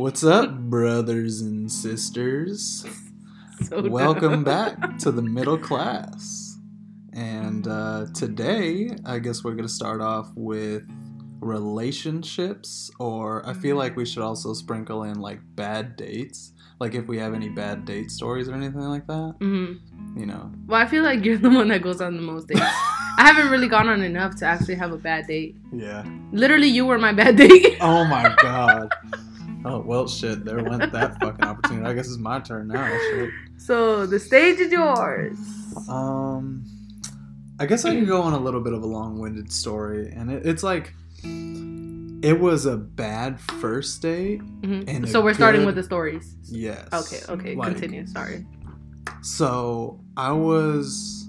What's up, brothers and sisters? So Welcome back to the middle class. And uh, today, I guess we're going to start off with relationships, or I feel like we should also sprinkle in like bad dates. Like if we have any bad date stories or anything like that, Mhm. you know. Well, I feel like you're the one that goes on the most dates. I haven't really gone on enough to actually have a bad date. Yeah. Literally, you were my bad date. Oh my god. Oh, well, shit. There went that fucking opportunity. I guess it's my turn now. Shit. so the stage is yours. Um, I guess I can go on a little bit of a long-winded story, and it, it's like it was a bad first date. Mhm. And So we're starting with the stories. Yes. Okay, okay, Like, continue. Sorry. So I was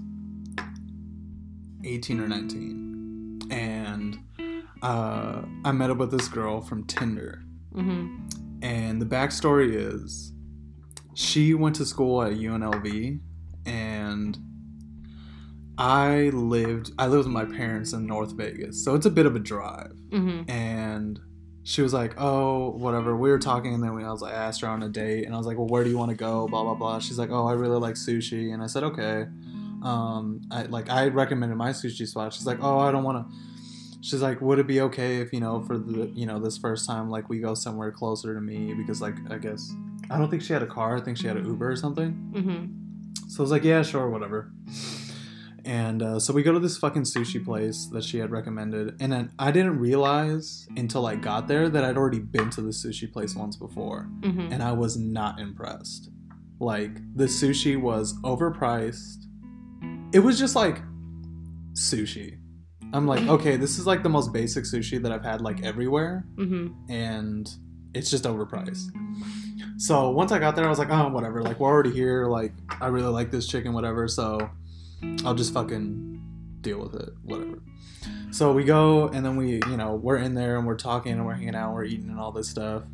eighteen or nineteen, and uh, I met up with this girl from Tinder. Hmm And the backstory is she went to school at UNLV and I lived I lived with my parents in North Vegas. So it's a bit of a drive. hmm And she was like, "Oh, whatever." We were talking, and then we, I was like, I asked her on a date, and I was like, "Well, where do you want to go?" Blah blah blah. She's like, "Oh, I really like sushi," and I said, "Okay." Um, I like I recommended my sushi spot. She's like, "Oh, I don't want to." She's like, "Would it be okay if you know for the you know this first time like we go somewhere closer to me because like I guess I don't think she had a car. I think she had an Uber or something." hmm So I was like, yeah, sure, whatever. And uh, so we go to this fucking sushi place that she had recommended. And then I didn't realize until I got there that I'd already been to the sushi place once before. hmm And I was not impressed. Like, the sushi was overpriced. It was just like sushi. I'm like, okay, this is like the most basic sushi that I've had like everywhere hmm and it's just overpriced. So once I got there, I was like, oh, whatever. Like we're already here. Like I really like this chicken, whatever. So I'll just fucking deal with it, whatever. So we go and then we, you know, we're in there and we're talking and we're hanging out, and we're eating and all this stuff.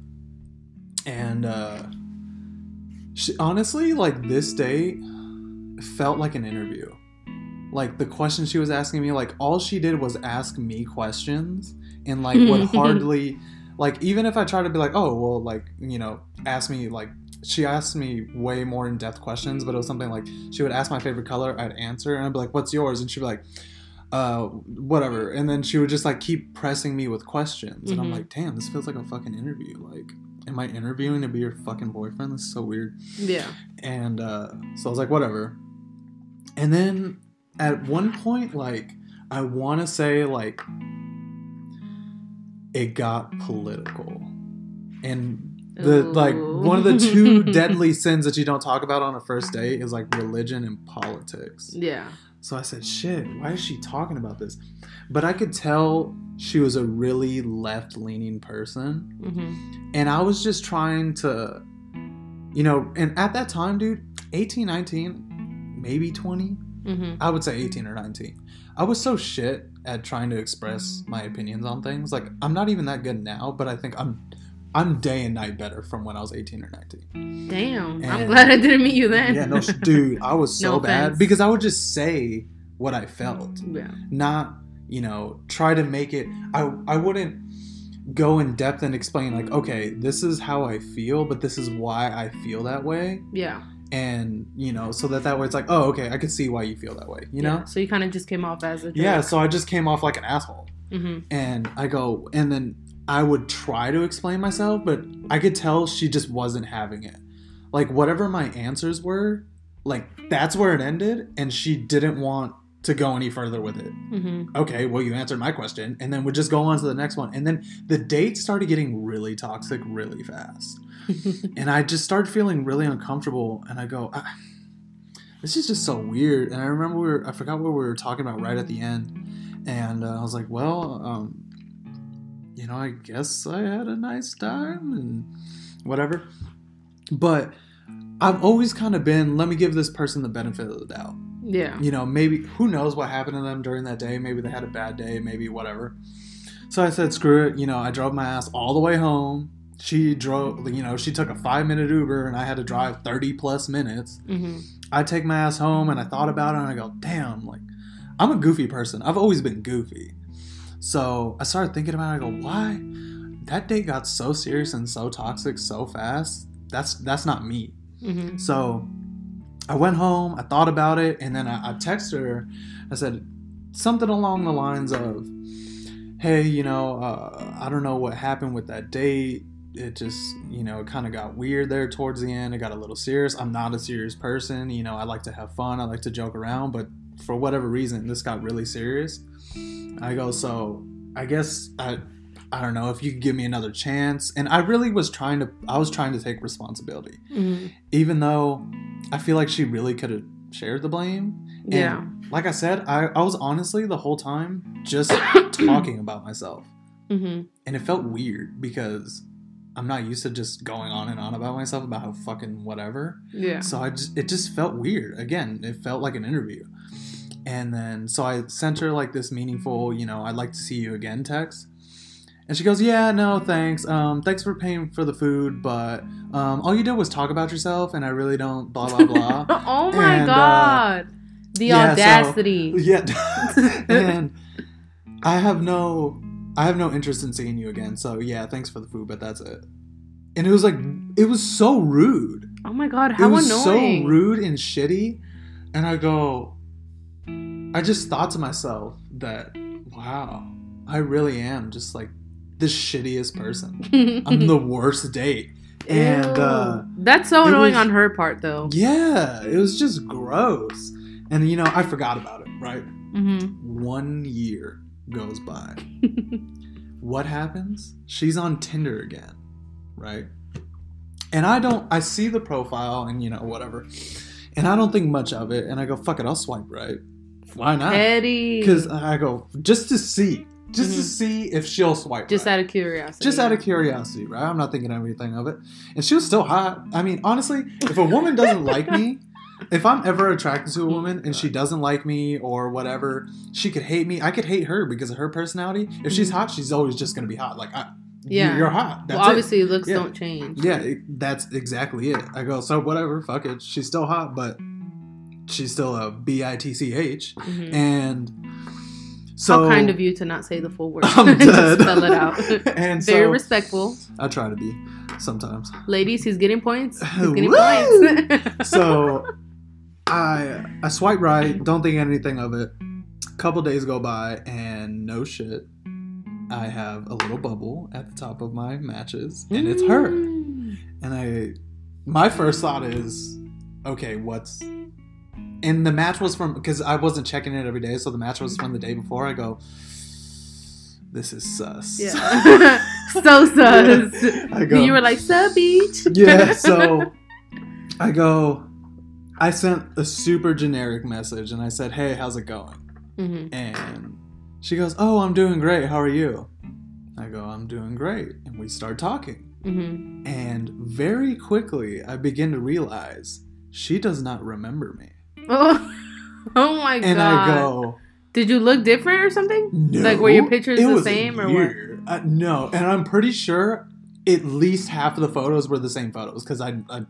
And uh, she, honestly, like this date felt like an interview. Like the questions she was asking me, like all she did was ask me questions and like would hardly like even if I tried to be like, oh well, like you know, ask me like she asked me way more in depth questions, but it was something like she would ask my favorite color, I'd answer, and I'd be like, what's yours? And she'd be like, uh, whatever, and then she would just like keep pressing me with questions, and I'm Mhm. like, damn, this feels like a fucking interview. Like, am I interviewing to be your fucking boyfriend? This is so weird. Yeah. And uh, so I was like, whatever. And then at one point, like, I want to say, like, it got political. And the, like, one of the two deadly sins that you don't talk about on a first date is, like, religion and politics. Yeah. So I said, shit, why is she talking about this? But I could tell she was a really left leaning person hmm and I was just trying to, you know, and at that time, dude, 18, 19, maybe 20, hmm I would say 18 or 19. I was so shit at trying to express my opinions on things. Like, I'm not even that good now, but I think I'm. I'm day and night better from when I was 18 or 19. Damn. I'm glad I didn't meet you then. Yeah, no, dude, I was so No bad because I would just say what I felt, Yeah. not, you know, try to make it. I I wouldn't go in depth and explain like, okay, this is how I feel, but this is why I feel that way, Yeah. And you know, so that that way it's like, oh, okay, I could see why you feel that way, you know? So you kind of just came off as a Yeah. So I just came off like an asshole, hmm and I go, and then I would try to explain myself, but I could tell she just wasn't having it. Like whatever my answers were, like that's where it ended, and she didn't want to go any further with it. hmm Okay, well you answered my question, and then we'd just go on to the next one, and then the date started getting really toxic really fast, and I just started feeling really uncomfortable, and I go. "Ah, this is just so weird. And I remember we were, I forgot what we were talking about right at the end. And uh, I was like, well, um, you know, I guess I had a nice time and whatever. But I've always kind of been, let me give this person the benefit of the doubt. yeah. You know, maybe, who knows what happened to them during that day? Maybe they had a bad day, maybe whatever. So I said, screw it. You know, I drove my ass all the way home. She drove, you know, she took a five minute Uber and I had to drive 30 plus minutes. hmm I take my ass home and I thought about it and I go, damn, like, I'm a goofy person. I've always been goofy. So I started thinking about it. I go, why? that date got so serious and so toxic so fast. That's that's not me. hmm So I went home, I thought about it, and then I, I texted her. I said something along the lines of, Hey, you know, uh, I don't know what happened with that date. It just, you know, it kind of got weird there towards the end. It got a little serious. I'm not a serious person. You know, I like to have fun, I like to joke around, but for whatever reason, this got really serious. I go, So I guess I. I don't know if you could give me another chance. And I really was trying to I was trying to take responsibility hmm even though I feel like she really could have shared the blame. And Yeah. Like I said, I, I was honestly the whole time just talking about myself. hmm And it felt weird because I'm not used to just going on and on about myself about how fucking whatever. Yeah. So I just it just felt weird. Again, it felt like an interview. And then so I sent her like this meaningful, you know, I'd like to see you again text. And she goes, "Yeah, no, thanks. Um, thanks for paying for the food, but um, all you did was talk about yourself, and I really don't blah blah blah." oh my And, uh, god. the yeah, so- audacity. yeah, and I have no, I have no interest in seeing you again. So yeah, thanks for the food, but that's it. And it was like, it was so rude. oh my god, how it was annoying. so rude and shitty. And I go, I just thought to myself that, wow, I really am just like the shittiest person. I'm the worst date. And uh, that's so annoying was- on her part though. yeah, it was just gross. And you know, I forgot about it, right? hmm One year goes by. what happens? She's on Tinder again, right? And I don't, I see the profile and you know, whatever. And I don't think much of it. And I go, fuck it, I'll swipe right. Why not? Eddie. Because I go, just to see, just to Mhm. see if she'll swipe just right. out of curiosity. just out of curiosity, right? I'm not thinking anything of it. And she was still hot. I mean, honestly, if a woman doesn't like me, if I'm ever attracted to a woman and she doesn't like me or whatever, she could hate me. I could hate her because of her personality. If she's hot, she's always just gonna be hot. Like, I, Yeah. you're hot. That's well, it. obviously looks Yeah. don't change. Yeah, it, that's exactly it. I go, so whatever, fuck it. She's still hot, but she's still a B I T C H. Mhm. And so How kind of you to not say the full word. I'm dead. spell it out. and Very so respectful. I try to be sometimes. Ladies, he's getting points. He's getting points. so I I swipe right, don't think anything of it. A Couple days go by and no shit. I have a little bubble at the top of my matches and it's her. Mm. And I my first thought is okay, what's and the match was from because I wasn't checking it every day, so the match was from the day before. I go, this is sus. Yeah. so sus. I go, You were like, sub beach. yeah, so I go, I sent a super generic message and I said, hey, how's it going? Mhm. And she goes, oh, I'm doing great. How are you? I go, I'm doing great. And we start talking. Mhm. And very quickly, I begin to realize she does not remember me. Oh, oh my god. And I go, Did you look different or something? no. Like, were your pictures the same or what? Uh, no. And I'm pretty sure at least half of the photos were the same photos because I, I,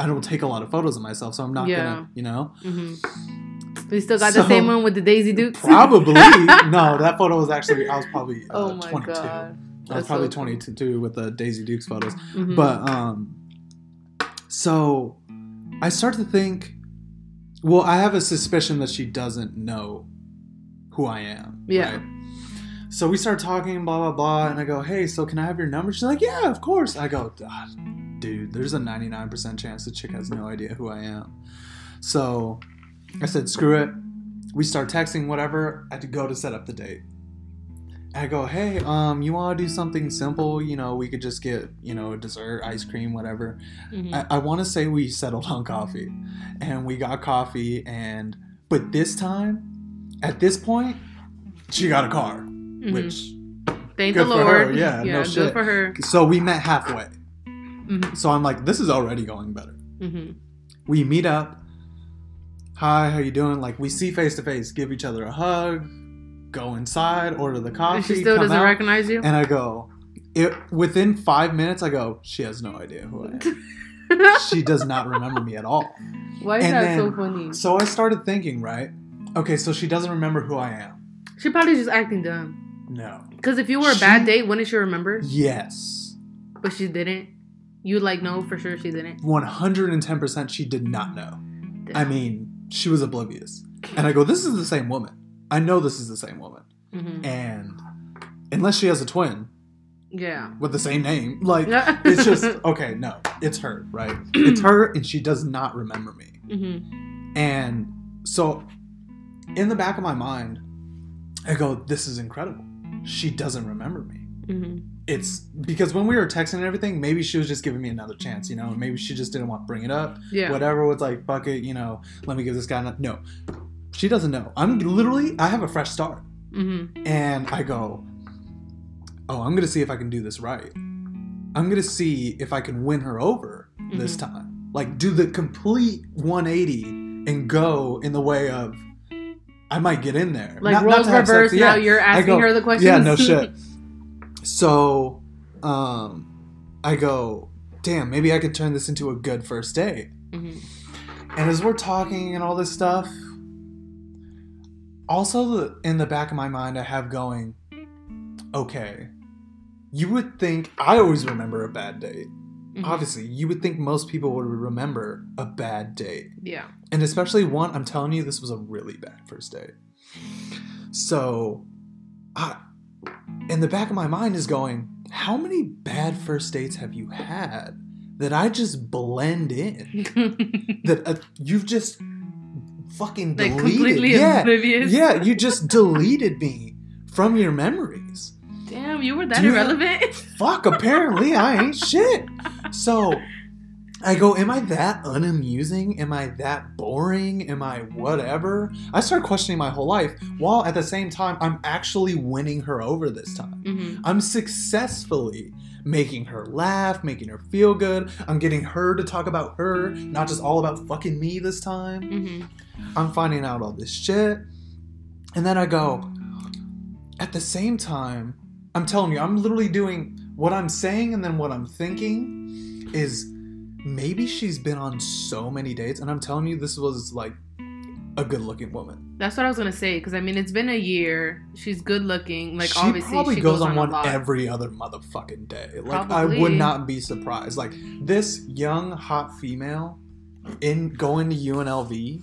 I don't take a lot of photos of myself, so I'm not Yeah. gonna, you know. hmm We still got So- the same one with the Daisy Dukes. Probably no. That photo was actually I was probably uh, oh my 22. god. I was That's probably so cool. 22 with the Daisy Dukes photos. Mhm. But um, so I start to think. Well, I have a suspicion that she doesn't know who I am. Yeah. right? So we start talking, blah blah blah, and I go, "Hey, so can I have your number?" She's like, "Yeah, of course." I go, "Ah, "Dude, there's a 99% chance the chick has no idea who I am." So I said, "Screw it." We start texting, whatever. I had to go to set up the date. I go, hey, um, you want to do something simple? You know, we could just get, you know, dessert, ice cream, whatever. Mhm. I, I want to say we settled on coffee, and we got coffee, and but this time, at this point, she got a car, Mhm. which Thank good the for her. Lord. Yeah, no good shit. for her. so we met halfway. Mhm. So I'm like, this is already going better. Mhm. We meet up. Hi, how you doing? Like we see face to face, give each other a hug, go inside, order the coffee. And she still doesn't out. recognize you. And I go, it within five minutes, I go, she has no idea who I am. she does not remember me at all. Why is and that then- so funny? So I started thinking, right? Okay, so she doesn't remember who I am. She probably just acting dumb. No. Because if you were a bad date, wouldn't she remember? Yes. But she didn't. You like know for sure she didn't. 110% she did not know. I mean, she was oblivious. And I go, this is the same woman. I know this is the same woman. hmm And unless she has a twin Yeah. with the same name, like, it's just, okay, no, it's her, right? It's her, and she does not remember me. hmm And so, in the back of my mind, I go, this is incredible. She doesn't remember me. hmm It's because when we were texting and everything, maybe she was just giving me another chance, you know, and maybe she just didn't want to bring it up. Yeah. Whatever was like, fuck it, you know, let me give this guy. An- no, she doesn't know. I'm literally, I have a fresh start. hmm And I go, oh, I'm going to see if I can do this right. I'm going to see if I can win her over this Mhm. time. Like, do the complete 180 and go in the way of, I might get in there. Like Not- not roles sex, reversed. yeah. Now you're asking go, her the questions. Yeah, no shit. So, um, I go, damn, maybe I could turn this into a good first date. hmm And as we're talking and all this stuff, also in the back of my mind, I have going, okay, you would think, I always remember a bad date. Mhm. Obviously, you would think most people would remember a bad date. Yeah. And especially one, I'm telling you, this was a really bad first date. So, I, in the back of my mind is going, how many bad first dates have you had that I just blend in? That uh, you've just fucking like deleted? yeah, oblivious. yeah, you just deleted me from your memories. Damn, you were that you- irrelevant. Fuck, apparently I ain't shit. So I go, Am I that unamusing? Am I that boring? Am I whatever? I start questioning my whole life while at the same time I'm actually winning her over this time. hmm I'm successfully making her laugh, making her feel good. I'm getting her to talk about her, not just all about fucking me this time. hmm I'm finding out all this shit. And then I go, at the same time, I'm telling you, I'm literally doing what I'm saying and then what I'm thinking is maybe she's been on so many dates. And I'm telling you, this was like a good looking woman. That's what I was gonna say. Because I mean, it's been a year. She's good looking. Like she obviously, probably she goes, on, a one every other motherfucking day. Like I would not be surprised. Like this young hot female in going to UNLV,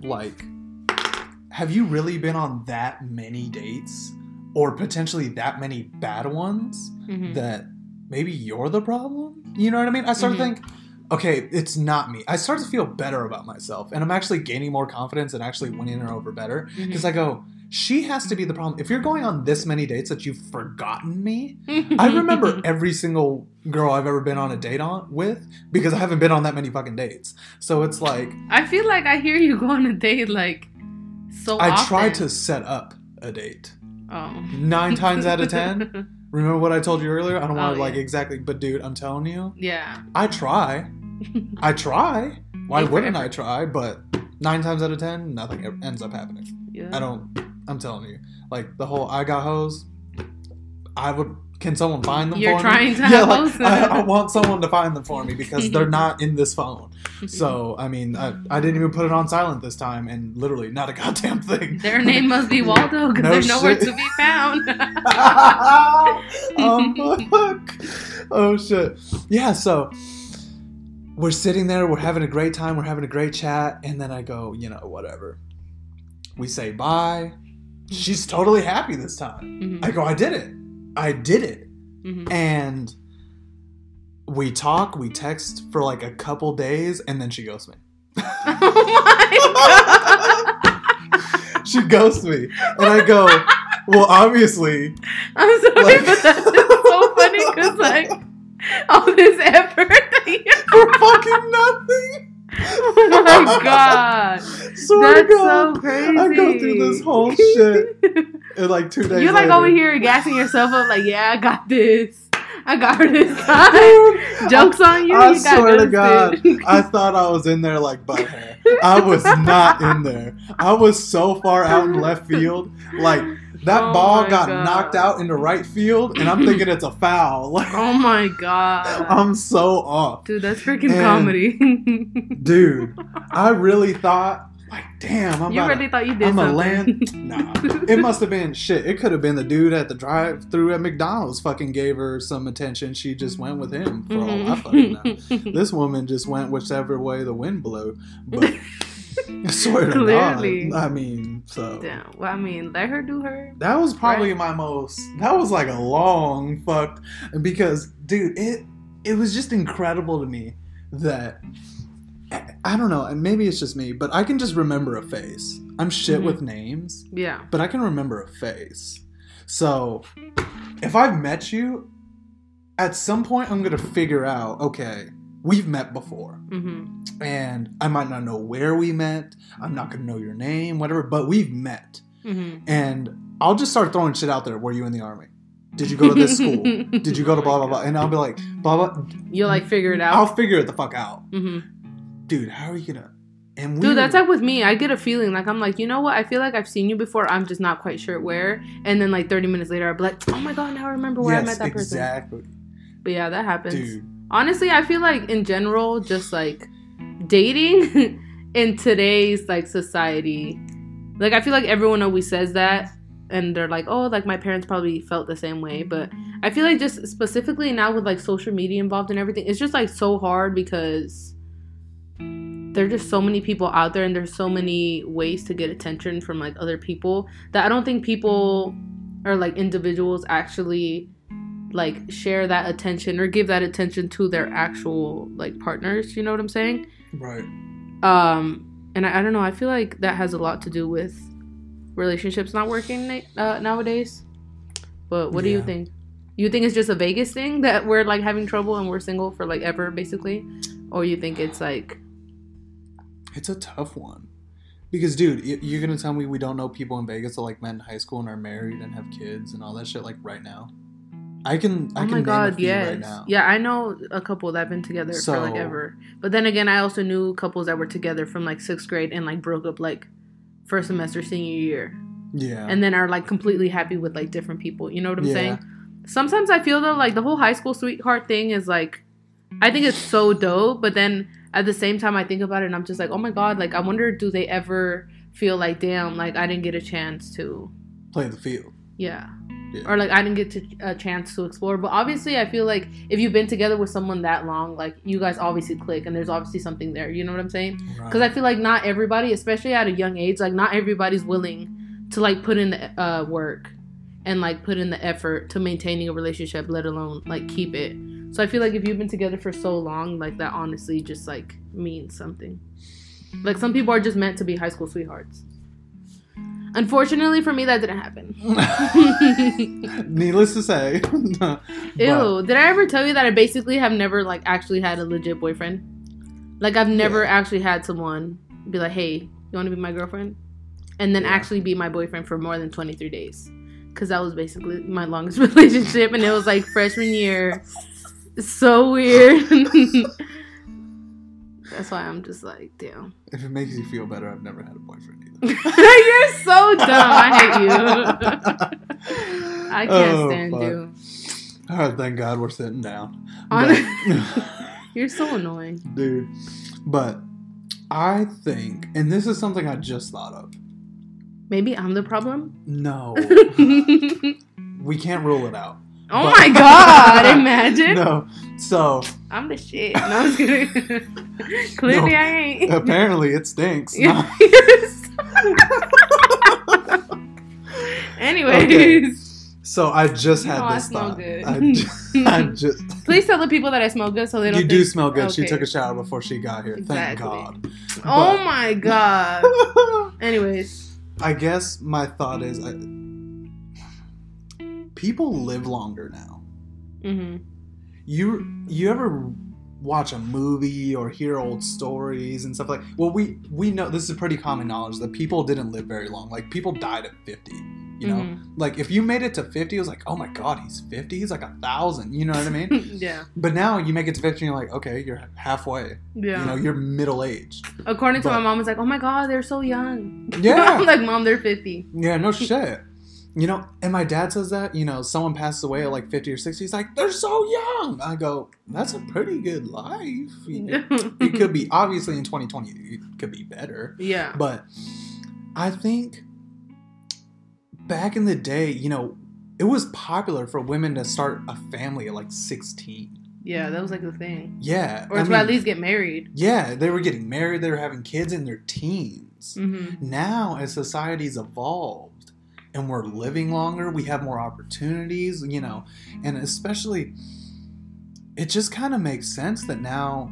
like have you really been on that many dates or potentially that many bad ones Mhm. that maybe you're the problem? You know what I mean? I start Mhm. to think okay, it's not me. I start to feel better about myself and I'm actually gaining more confidence and actually winning her over better mm-hmm. because I go she has to be the problem. If you're going on this many dates that you've forgotten me, I remember every single girl I've ever been on a date on with because I haven't been on that many fucking dates. So it's like I feel like I hear you go on a date like so. I often. try to set up a date. Oh. Nine times out of ten. Remember what I told you earlier? I don't want Oh, to like yeah. exactly, but dude, I'm telling you, yeah. I try. I try. Why wouldn't I try? But nine times out of ten, nothing ends up happening. yeah. I don't. I'm telling you, like the whole I got hose. I would. Can someone find them? For me? You're trying me? to yeah, like. I, I want someone to find them for me because they're not in this phone. Mm-hmm. So I mean, I, I didn't even put it on silent this time, and literally not a goddamn thing. Their name must be Waldo because No they're nowhere shit. to be found. um. Oh shit. Yeah, so we're sitting there, we're having a great time, we're having a great chat, and then I go, you know, whatever. We say bye. She's totally happy this time. Mhm, I go, I did it. I did it. mhm. And we talk, we text for like a couple days, and then she ghosts me. oh my god! She ghosts me. And I go, well, obviously, I'm sorry, Like- but that's so funny because like all this effort. for fucking nothing. oh my god! Swear to That's God. so crazy. I go through this whole shit in like two days. You're like later. over here gassing yourself up, like, yeah, I got this. I got her this time. Jokes on you. I you got swear to God. I thought I was in there like butt hair. I was not in there. I was so far out in left field. Like that Oh ball got God. knocked out into right field, and I'm thinking it's a foul. Like Oh my god. I'm so off. Dude, that's freaking And- comedy. Dude, I really thought Like, damn, I'm you about really to, thought you did I'm a something. land. Nah, it must have been shit. It could have been the dude at the drive-through at McDonald's. Fucking gave her some attention. She just went with him for all I fucking know. Mhm. This woman just went whichever way the wind blew. But I swear to God, I mean, so Damn. Well, I mean, let her do her. that was probably Right. my most. That was like a long fucked because, dude, it it was just incredible to me that I don't know, and maybe it's just me, but I can just remember a face. I'm shit Mhm. with names, Yeah. but I can remember a face. So if I've met you, at some point I'm gonna figure out. Okay, we've met before Mm-hmm. and I might not know where we met. I'm not gonna know your name, whatever, but we've met. Mm-hmm. And I'll just start throwing shit out there. Were you in the army? Did you go to this school? Did you go to blah blah blah? And I'll be like, blah blah. You'll like figure it out. I'll figure it the fuck out, hmm dude. How are you gonna? And we Dude, that's like with me. I get a feeling like I'm like, you know what? I feel like I've seen you before. I'm just not quite sure where. And then like 30 minutes later, I'll be like, oh my god, now I remember where I met that person. exactly, But yeah, that happens. dude. Honestly, I feel like in general, just like dating in today's like society, like I feel like everyone always says that, and they're like, oh, like my parents probably felt the same way. But I feel like just specifically now with like social media involved and everything, it's just like so hard because there are just so many people out there, and there's so many ways to get attention from like other people that I don't think people or like individuals actually like share that attention or give that attention to their actual like partners you know what i'm saying? Right. um and i, I don't know i feel like that has a lot to do with relationships not working uh, nowadays. But what do you think? You think it's just a vegas thing that we're like having trouble and we're single for like ever basically? Or you think it's like It's a tough one. Because, dude, you're gonna tell me we don't know people in Vegas that like met in high school and are married and have kids and all that shit like right now. I can. I oh can my god yes right now. yeah i know a couple that have been together for like ever but then again i also knew couples that were together from like sixth grade and like broke up like first semester senior year Yeah. and then are like completely happy with like different people. You know what I'm Yeah. saying? Sometimes I feel though like the whole high school sweetheart thing is like I think it's so dope, but then at the same time I think about it and I'm just like, "Oh my god, like I wonder do they ever feel like damn, like I didn't get a chance to play the field. yeah. Yeah. Or like I didn't get to, a chance to explore. But obviously, I feel like if you've been together with someone that long, like you guys obviously click, and there's obviously something there. You know what I'm saying? because I feel like not everybody, especially at a young age, like not everybody's willing to like put in the uh, work and like put in the effort to maintaining a relationship, let alone like keep it. So I feel like if you've been together for so long, like that honestly just like means something. Like some people are just meant to be high school sweethearts. Unfortunately for me, that didn't happen. Needless to say. Ew! Did I ever tell you that I basically have never like actually had a legit boyfriend? Like I've never Yeah. actually had someone be like, "Hey, you want to be my girlfriend?" and then Yeah. actually be my boyfriend for more than 23 days. Cuz that was basically my longest relationship and it was like freshman year. So weird. That's why I'm just like, damn. If it makes you feel better, I've never had a boyfriend either. You're so dumb. I hate you. I can't Oh, stand fuck. you. All right, thank God we're sitting down. But- You're so annoying. dude. But I think, and this is something I just thought of. Maybe I'm the problem. No, oh we can't rule it out. Oh but- my god! Imagine No, so I'm the shit. No, I'm just kidding. Clearly, No. I ain't. apparently it stinks. No. Yes. Anyways, So I just had No, I this smell thought. good. I just, I just please tell the people that I smell good so they don't. you do smell good. She took a shower before she got here. Thank Exactly. God. Oh my god. Anyways, I guess my thought is, I, people live longer now. hmm You you ever watch a movie or hear old stories and stuff like? Well, we we know this is pretty common knowledge that people didn't live very long. Like people died at fifty. You know, Mm-hmm. like if you made it to fifty, it was like, oh my god, he's fifty. He's like a thousand. You know what I mean? yeah, but now you make it to fifty, and you're like, okay, you're halfway. yeah. You know, you're middle aged. According to my mom, it's like, oh my god, they're so young. Yeah. I'm like, mom, they're fifty. Yeah, no shit. You know, and my dad says that, you know, someone passes away at like 50 or 60, he's like, they're so young. I go, that's a pretty good life. It could be, obviously, in 2020, it could be better. yeah. But I think back in the day, you know, it was popular for women to start a family at like 16. Yeah, that was like the thing. Yeah. Or I to mean, at least get married. yeah, they were getting married, they were having kids in their teens. hmm Now, as society's evolved and we're living longer, we have more opportunities, you know, and especially it just kind of makes sense that now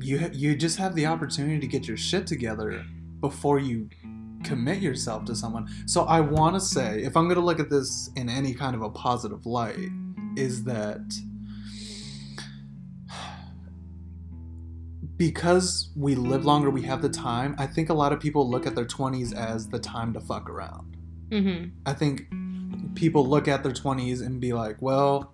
you you just have the opportunity to get your shit together before you commit yourself to someone. So I want to say, if I'm going to look at this in any kind of a positive light, is that because we live longer, we have the time. I think a lot of people look at their 20s as the time to fuck around. Hmm I think people look at their 20s and be like, well,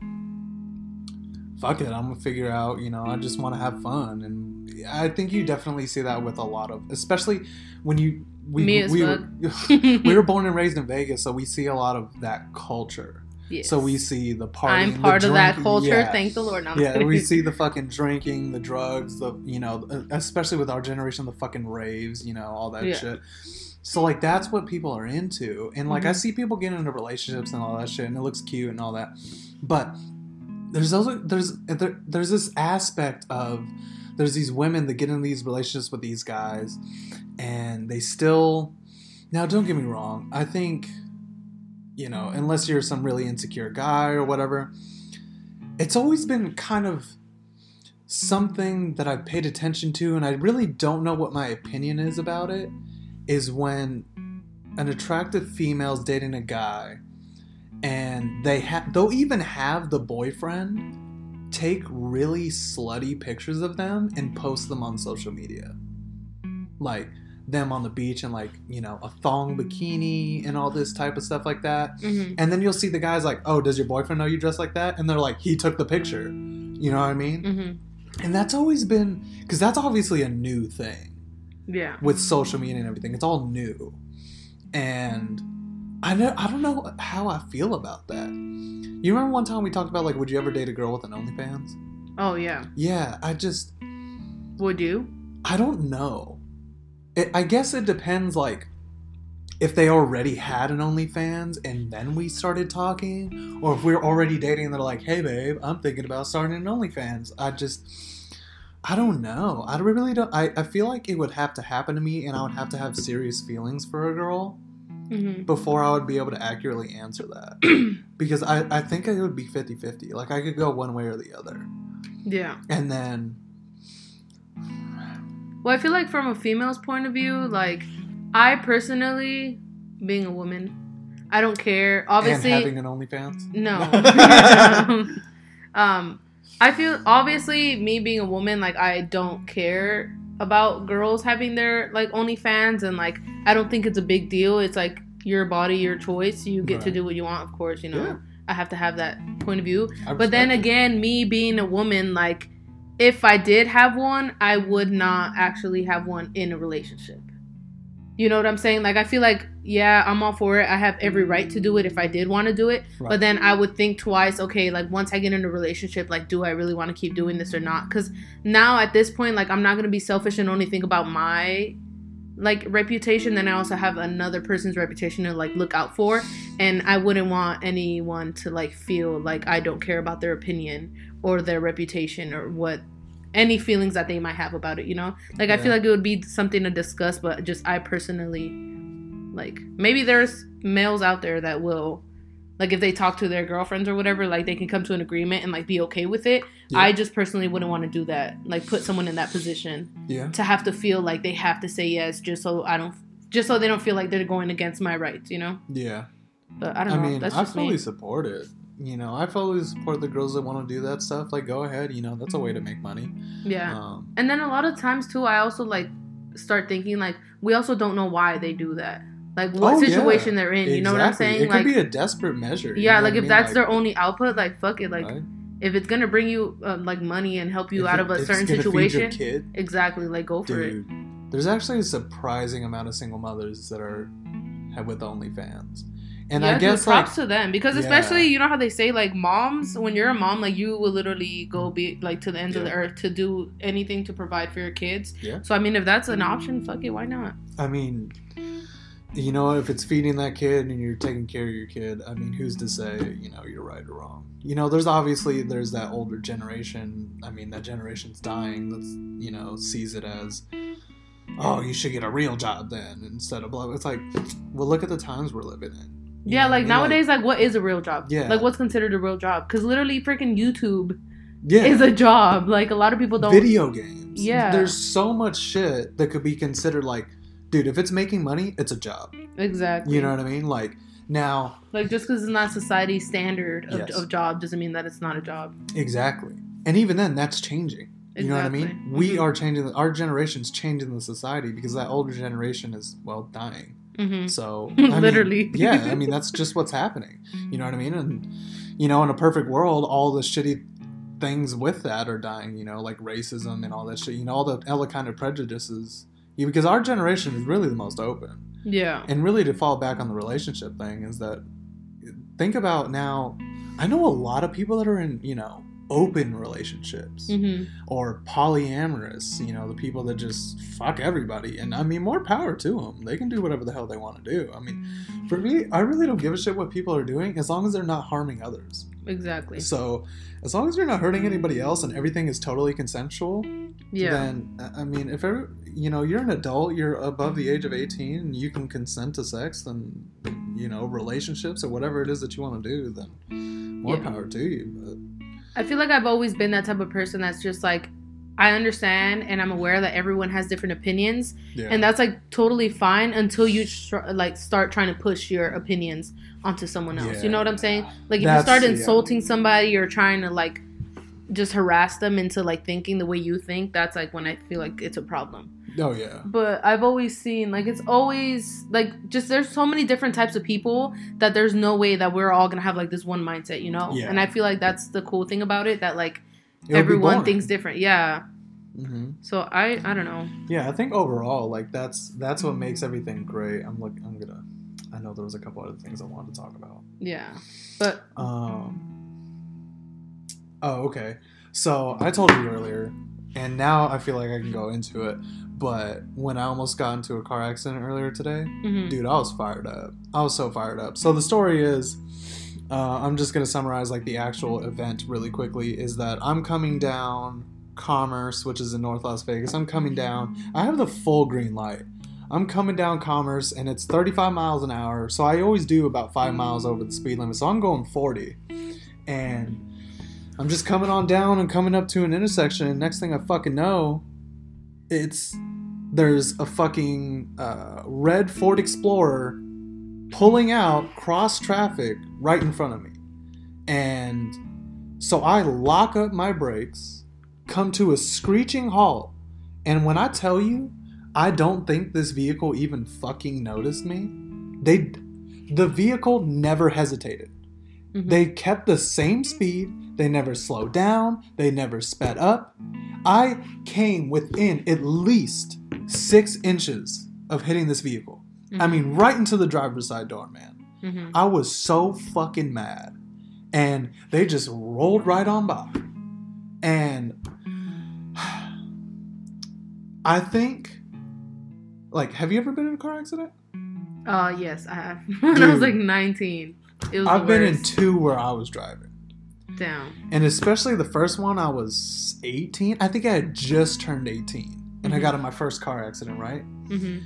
fuck it, I'm gonna figure out, you know, I just want to have fun. And I think you definitely see that with a lot of, especially when you, we, Me as we, fuck. were, we were born and raised in Vegas, so we see a lot of that culture. Yes. So we see the party. I'm part of that culture. Yeah. Thank the Lord. No, Yeah, we see the fucking drinking, the drugs, the you know, especially with our generation, the fucking raves, you know, all that Yeah. shit. So like that's what people are into, and like I Mhm. see people get into relationships and all that shit, and it looks cute and all that, but there's also there's there, there's this aspect of there's these women that get in these relationships with these guys, and they still now don't get me wrong, I think you know unless you're some really insecure guy or whatever, it's always been kind of something that I've paid attention to, and I really don't know what my opinion is about it. Is when an attractive female's dating a guy, and they have they'll even have the boyfriend take really slutty pictures of them and post them on social media, like them on the beach and like you know a thong bikini and all this type of stuff like that. Mhm. And then you'll see the guys like, "Oh, does your boyfriend know you dress like that?" And they're like, "He took the picture." You know what I mean? Mhm. And that's always been because that's obviously a new thing Yeah. with social media and everything. It's all new, and I know I don't know how I feel about that. You remember one time we talked about like, would you ever date a girl with an OnlyFans? Oh yeah. Yeah, I just Would you? I don't know. It, I guess it depends like if they already had an OnlyFans and then we started talking, or if we're already dating and they're like, "Hey, babe, I'm thinking about starting an OnlyFans." I just, I don't know. I really don't. I, I feel like it would have to happen to me, and I would have to have serious feelings for a girl hmm before I would be able to accurately answer that. because I, I think it would be 50 50. Like, I could go one way or the other. Yeah. And then, Well, I feel like from a female's point of view, like I personally, being a woman, I don't care. Obviously, and having an OnlyFans? no. um, I feel obviously me being a woman, like I don't care about girls having their like OnlyFans, and like I don't think it's a big deal. It's like your body, your choice. You get to do what you want, of course. You know, Yeah. I have to have that point of view. But then it. again, me being a woman, like if I did have one, I would not actually have one in a relationship. You know what I'm saying? Like I feel like yeah, I'm all for it. I have every right to do it if I did want to do it. Right. But then I would think twice, okay, like once I get in a relationship, like do I really want to keep doing this or not? Cuz now at this point like I'm not going to be selfish and only think about my like reputation then I also have another person's reputation to like look out for and I wouldn't want anyone to like feel like I don't care about their opinion or their reputation or what any feelings that they might have about it, you know? Like I feel like it would be something to discuss, but just I personally like maybe there's males out there that will like if they talk to their girlfriends or whatever, like they can come to an agreement and like be okay with it. Yeah. I just personally wouldn't want to do that. Like put someone in that position yeah. to have to feel like they have to say yes just so I don't just so they don't feel like they're going against my rights, you know? Yeah. But I don't I know. mean, That's I fully me. support it. You know, I fully support the girls that want to do that stuff. Like, go ahead. You know, that's a way to make money. Yeah. Um, And then a lot of times too, I also like start thinking like we also don't know why they do that. Like what Oh, yeah. situation they're in. You know what I'm saying? It like could be a desperate measure. yeah, like I if mean? that's Like, their only output, like fuck it. Like right? if it's gonna bring you um, like money and help you If out it- of a certain gonna feed your situation, kid, exactly. Like go for it. There's actually a surprising amount of single mothers that are with OnlyFans, And yeah, I guess like props to them because Yeah. especially you know how they say like moms when you're a mom like you will literally go be like to the ends of the earth to do anything to provide for your kids. Yeah. So I mean, if that's an option, fuck it, why not? I mean, you know, if it's feeding that kid and you're taking care of your kid, I mean, who's to say, you know, you're right or wrong? You know, there's obviously there's that older generation. I mean, that generation's dying. That's you know sees it as, oh, you should get a real job then instead of blah. It's like, well, look at the times we're living in. Yeah, like nowadays, like, what is a real job? Yeah. Like what's considered a real job? Because literally, freaking YouTube yeah, is a job. Like a lot of people don't. video games. Yeah. there's so much shit that could be considered like, dude, if it's making money, it's a job. Exactly. You know what I mean? Like now, Like just because it's not society's standard of, Yes. of job doesn't mean that it's not a job. Exactly. And even then, that's changing. You know what I mean? Exactly. We Mhm. are changing. Our generation's changing the society because that older generation is well dying. Hmm So I mean, Literally. yeah. I mean, that's just what's happening. You know what I mean? And you know, in a perfect world, all the shitty things with that are dying. You know, like racism and all that shit. You know, all the all the kind of prejudices. Yeah, because our generation is really the most open. Yeah. And really, to fall back on the relationship thing is that think about now. I know a lot of people that are in you know open relationships hmm or polyamorous. You know, the people that just fuck everybody. And I mean, more power to them. They can do whatever the hell they want to do. I mean, for me, I really don't give a shit what people are doing as long as they're not harming others. Exactly. So, as long as you're not hurting anybody else and everything is totally consensual, Yeah. then I- mean, if every, you know you're an adult, you're above the age of 18, and you can consent to sex, then you know relationships or whatever it is that you want to do, then more Yeah. power to you. I feel like I've always been that type of person that's just like, I understand and I'm aware that everyone has different opinions, yeah, and that's like totally fine until you str- like start trying to push your opinions onto someone else. You know what I'm saying? Like if That's- you start yeah. insulting somebody or trying to like just harass them into like thinking the way you think, that's like when I feel like it's a problem. Oh yeah, But I've always seen like it's always like just there's so many different types of people that there's no way that we're all gonna have like this one mindset, you know? Yeah. And I feel like that's the cool thing about it that like It would be everyone thinks different. Yeah. hmm So I I don't know. Yeah, I think overall, like that's that's what makes everything great. I'm look, I'm gonna. I know there was a couple other things I wanted to talk about. Yeah. But Um. Oh, okay. So I told you earlier, and now I feel like I can go into it. But when I almost got into a car accident earlier today, mhm. dude, I was fired up. I was so fired up. So the story is, uh, I'm just gonna summarize like the actual event really quickly. Is that I'm coming down Commerce, which is in North Las Vegas. I'm coming down. I have the full green light. I'm coming down Commerce, and it's 35 miles an hour. So I always do about five miles over the speed limit. So I'm going 40, and I'm just coming on down and coming up to an intersection. And next thing I fucking know, it's there's a fucking uh, red Ford Explorer pulling out cross traffic right in front of me. And so I lock up my brakes, come to a screeching halt. And when I tell you, I don't think this vehicle even fucking noticed me. They the vehicle never hesitated. Mhm. They kept the same speed. They never slowed down. They never sped up. I came within at least six inches of hitting this vehicle. I Mhm. mean, right into the driver's side door, man. Mhm. I was so fucking mad. And they just rolled right on by. And I think, like, have you ever been in a car accident? Uh yes, I have. when I was like 19. It was I've been in two where I was driving. down. And especially the first one, I was 18. I think I had just turned 18. And I got in my first car accident, right? hmm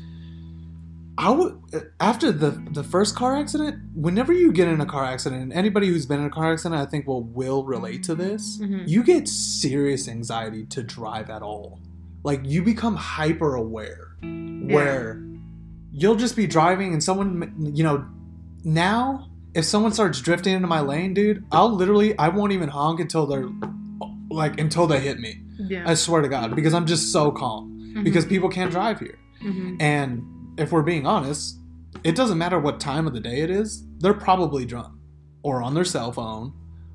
I would after the the first car accident. Whenever you get in a car accident, and anybody who's been in a car accident, I think will will relate to this. Mhm. You get serious anxiety to drive at all. Like you become hyper aware, where you'll just be driving and someone, you know, now if someone starts drifting into my lane, dude, I'll literally I won't even honk until they're like until they hit me. Yeah. I swear to God, because I'm just so calm. Mhm. Because people can't drive here. Mhm. And if we're being honest, it doesn't matter what time of the day it is, they're probably drunk or on their cell phone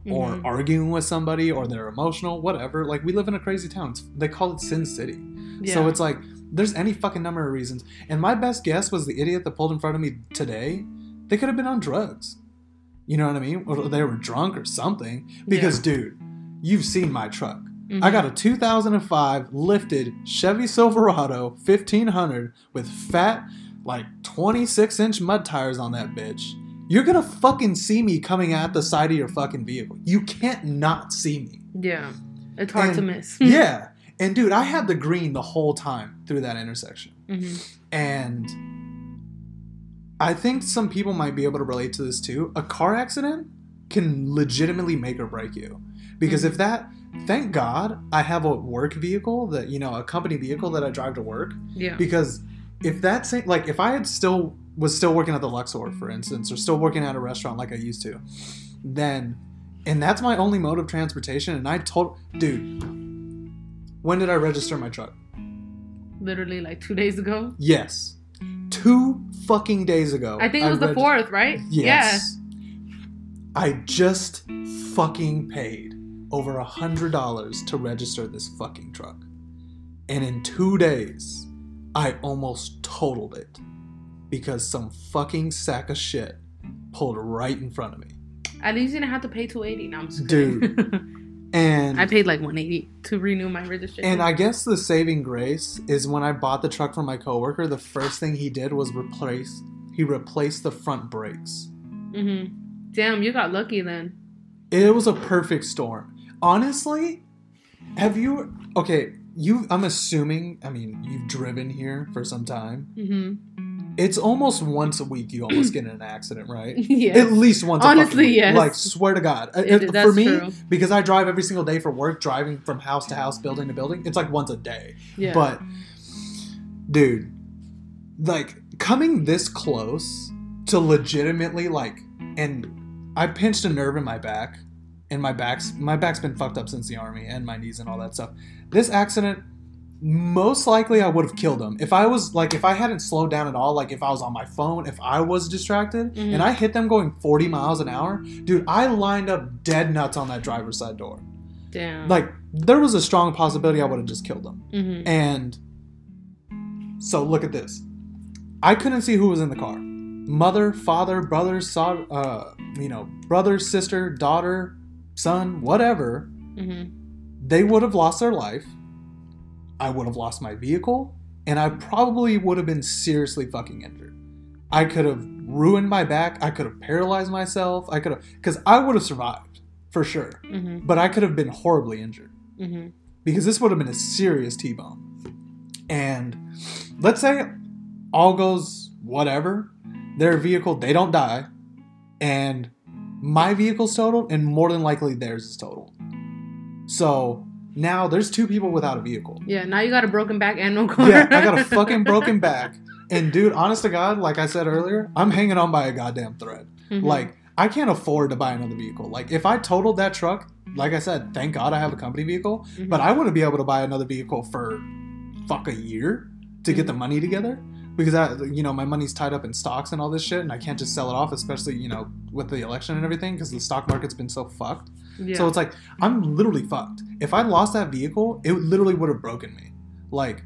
or Mhm. arguing with somebody or they're emotional, whatever. Like we live in a crazy town. It's, they call it Sin City. So it's like there's any fucking number of reasons. And my best guess was the idiot that pulled in front of me today They could have been on drugs. You know what I mean? Or they were drunk or something. Because, dude, you've seen my truck. Mhm. I got a 2005 lifted Chevy Silverado 1500 with fat, like 26 inch mud tires on that bitch. You're gonna fucking see me coming at the side of your fucking vehicle. You can't not see me. yeah. It's hard to miss. yeah. And dude, I had the green the whole time through that intersection. hmm And I think some people might be able to relate to this too. A car accident can legitimately make or break you. Because if mm-hmm. that, thank God, I have a work vehicle that, you know, a company vehicle that I drive to work. Yeah. Because if that's like, if I had still, was still working at the Luxor, for instance, or still working at a restaurant like I used to, then, and that's my only mode of transportation. And I told, dude, when did I register my truck? Literally like two days ago. Yes. Two fucking days ago. I think it was the reg- fourth, right? Yes. I just fucking paid over a hundred dollars to register this fucking truck. And in two days, I almost totaled it because some fucking sack of shit pulled right in front of me. At least you didn't have to pay two eighty. Now I'm just Dude. And I paid like one eighty to renew my registration. And I guess the saving grace is when I bought the truck from my coworker, the first thing he did was replace he replaced the front brakes. hmm Damn, you got lucky then. It was a perfect storm. Honestly, have you okay, you I'm assuming, I mean, you've driven here for some time. hmm It's almost once a week you almost get in an accident, right? yeah. At least once. a Honestly, yes. Like swear to God, Uh, It- uh, for me, true. because I drive every single day for work, driving from house to house, building to building. It's like once a day. yeah. But, dude, like coming this close to legitimately like, and I pinched a nerve in my back, and my back's my back's been fucked up since the army, and my knees and all that stuff. This accident, most likely, I would have killed him if I was like if I hadn't slowed down at all. Like if I was on my phone, if I was distracted, Mhm. and I hit them going 40 miles an hour, dude, I lined up dead nuts on that driver's side door. Damn. Like there was a strong possibility I would have just killed him. hmm And so look at this. I couldn't see who was in the car. Mother, father, brother, so, uh, you know, brother, sister, daughter, son, whatever. hmm They would have lost their life. I would have lost my vehicle, and I probably would have been seriously fucking injured. I could have ruined my back. I could have paralyzed myself. I could have, because I would have survived for sure, hmm but I could have been horribly injured hmm because this would have been a serious T-bone. And let's say all goes whatever, their vehicle they don't die, and my vehicle's totaled, and more than likely theirs is totaled. So now there's two people without a vehicle. Yeah. Now you got a broken back and no car. Yeah, I got a fucking broken back. And dude, honest to God, like I said earlier, I'm hanging on by a goddamn thread. Mhm. Like, I can't afford to buy another vehicle. Like, if I totaled that truck, like I said, thank God I have a company vehicle, Mhm. but I wouldn't be able to buy another vehicle for fuck a year to get the Mm-hmm. money together because I, you know, my money's tied up in stocks and all this shit, and I can't just sell it off, especially you know with the election and everything because the stock market's been so fucked. yeah. So it's like I'm literally fucked. If I lost that vehicle, it literally would have broken me. Like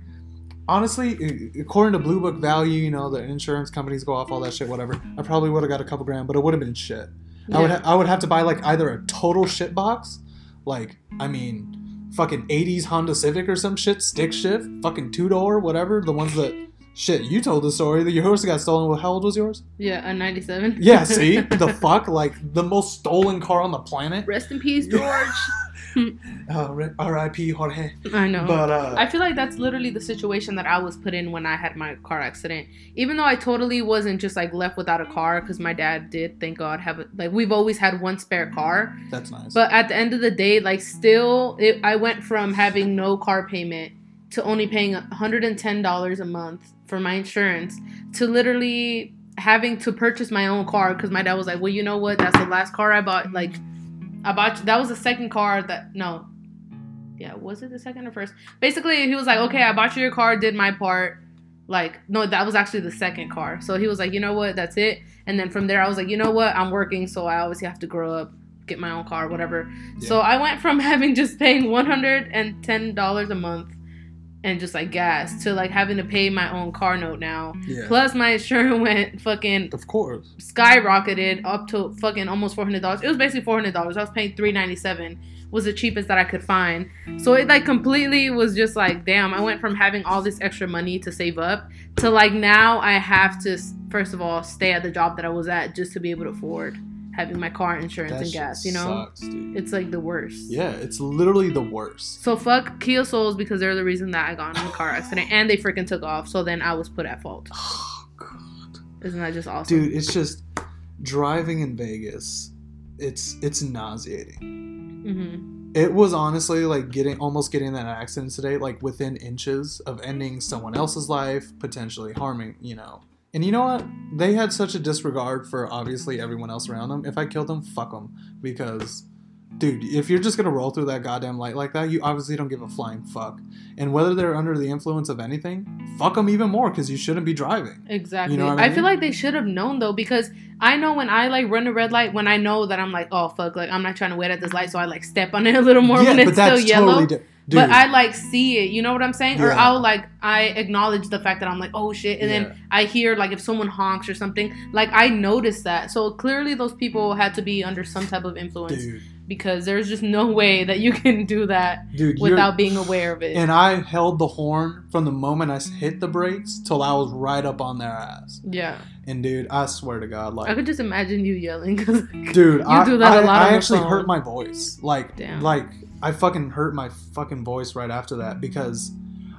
honestly, according to Blue Book value, you know, the insurance companies go off all that shit, whatever. I probably would have got a couple grand, but it would have been shit. Yeah. I would ha- I would have to buy like either a total shit box, like I mean, fucking '80s Honda Civic or some shit, stick shift, fucking two door, whatever. The ones that shit you told the story that your horse got stolen. Well, how old was yours? yeah. A ninety-seven. Yeah, see the fuck, like the most stolen car on the planet. Rest in peace, George. Uh, R.I.P. Jorge. I know. But uh, I feel like that's literally the situation that I was put in when I had my car accident. Even though I totally wasn't just like left without a car because my dad did, thank God, have a, like we've always had one spare car. that's nice. But at the end of the day, like still, it, I went from having no car payment to only paying $110 a month for my insurance to literally having to purchase my own car because my dad was like, well, you know what? That's the last car I bought. Like, I bought that was the second car that no, yeah, was it the second or first? Basically, he was like, okay, I bought you your car, did my part. Like, no, that was actually the second car. So he was like, you know what? That's it. And then from there, I was like, you know what? I'm working, so I obviously have to grow up, get my own car, whatever. So I went from having just paying $110 a month and just like gas to like having to pay my own car note now. Yeah. Plus my insurance went fucking of course. skyrocketed up to fucking almost four hundred dollars. It was basically four hundred dollars. I was paying three ninety seven. Was the cheapest that I could find. So it like completely was just like, damn. I went from having all this extra money to save up to like now I have to first of all stay at the job that I was at just to be able to afford having my car insurance That and gas. You know, sucks, it's like the worst. Yeah, it's literally the worst. So fuck Kia Souls because they're the reason that I got in a car accident and they freaking took off. So then I was put at fault. Oh god. Isn't that just awesome? Dude, it's just driving in Vegas. It's it's nauseating. hmm It was honestly like getting almost getting in that accident today, like within inches of ending someone else's life, potentially harming, you know. And you know what? They had such a disregard for obviously everyone else around them. If I killed them, fuck them. Because, dude, if you're just gonna roll through that goddamn light like that, you obviously don't give a flying fuck. And whether they're under the influence of anything, fuck them even more because you shouldn't be driving. Exactly. You know what I I, feel like they should have known though because I know when I like run a red light when I know that I'm like oh fuck like I'm not trying to wait at this light so I like step on it a little more when it's still yellow. di- But I like see it, you know what I'm saying? Or I'll like I acknowledge the fact that I'm like, oh shit, and Yeah. then I hear like if someone honks or something, like I notice that. So clearly those people had to be under some type of influence dude, because there's just no way that you can do that dude, without being aware of it. And I held the horn from the moment I hit the brakes till I was right up on their ass. yeah, And dude, I swear to God, like I could just imagine you yelling. 'cause, like, dude, you I, do that a I- lot I on actually hurt my voice. Like, Damn. like I fucking hurt my fucking voice right after that because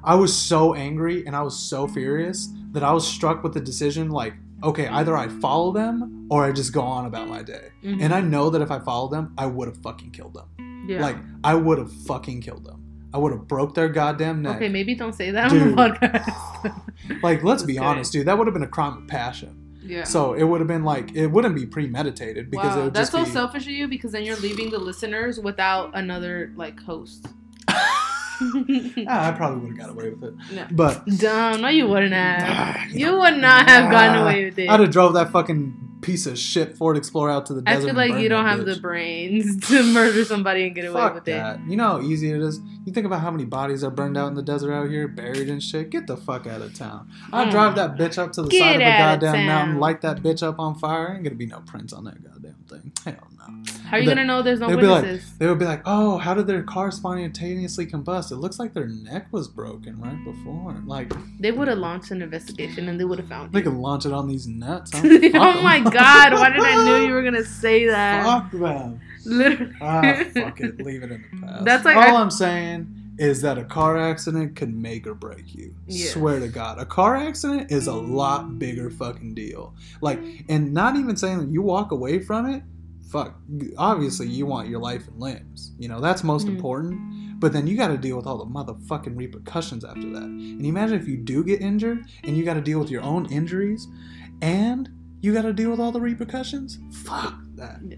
I was so angry and I was so furious that I was struck with the decision, like, okay, either I follow them or I just go on about my day. Mhm. And I know that if I followed them, I would have fucking killed them. yeah. Like, I would have fucking killed them. I would have broke their goddamn neck. okay, maybe don't say that Dude. on the podcast. Like, let's be honest, dude. That would have been a crime of passion. yeah. So it would have been like it wouldn't be premeditated because it wow, would that's so be. selfish of you because then you're leaving the listeners without another like host. Ah, I probably would have got away with it, No. but Dumb. No, you wouldn't have. Ah, You would not have gotten Ah, away with it. I'd have drove that fucking piece of shit Ford Explorer out to the I desert. I feel like you don't have the brains to murder somebody and get away Fuck with that. You know how easy it is. You think about how many bodies are burned out in the desert out here, buried and shit. Get the fuck out of town. I'll Mm. drive that bitch up to the Get side of a out of goddamn mountain, light that bitch up on fire. Ain't gonna be no prints on that goddamn thing. Hell it. How are you The- gonna know there's no they'd like- witnesses? They would be like, "Oh, how did their car spontaneously combust? It looks like their neck was broken right before. Like they would have launched an investigation and they would have found they you. could launch it on these nuts. Huh? oh my god! Why did I knew you were gonna say that? Fuck them. Literally. Ah, fuck it. Leave it in the past. That's like- all I- I'm saying is that a car accident could make or break you. Yeah. Swear to God, a car accident is a lot bigger fucking deal. Like, and not even saying that you walk away from it. Fuck. Obviously, you want your life and limbs. You know that's most Mhm. important. But then you got to deal with all the motherfucking repercussions after that. And imagine if you do get injured and you got to deal with your own injuries, and you got to deal with all the repercussions. Fuck that. Yeah.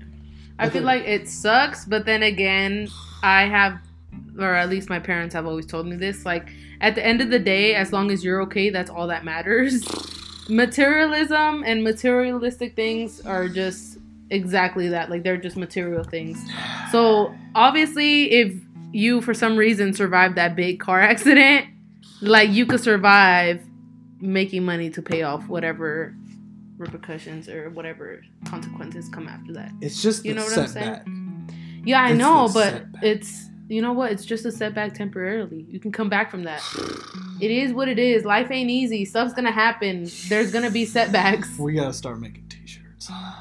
I feel like it sucks, but then again, I have, or at least my parents have always told me this. Like, at the end of the day, as long as you're okay, that's all that matters. Materialism and materialistic things are just exactly that. Like, they're just material things. So, obviously, if you, for some reason, survived that big car accident, like, you could survive making money to pay off whatever repercussions or whatever consequences come after that. It's just You know what I'm saying. Yeah, I It's know, but setback. it's you know what? It's just a setback temporarily. You can come back from that. It is what it is. Life ain't easy. Stuff's gonna happen. There's gonna be setbacks. We gotta start making t-shirts.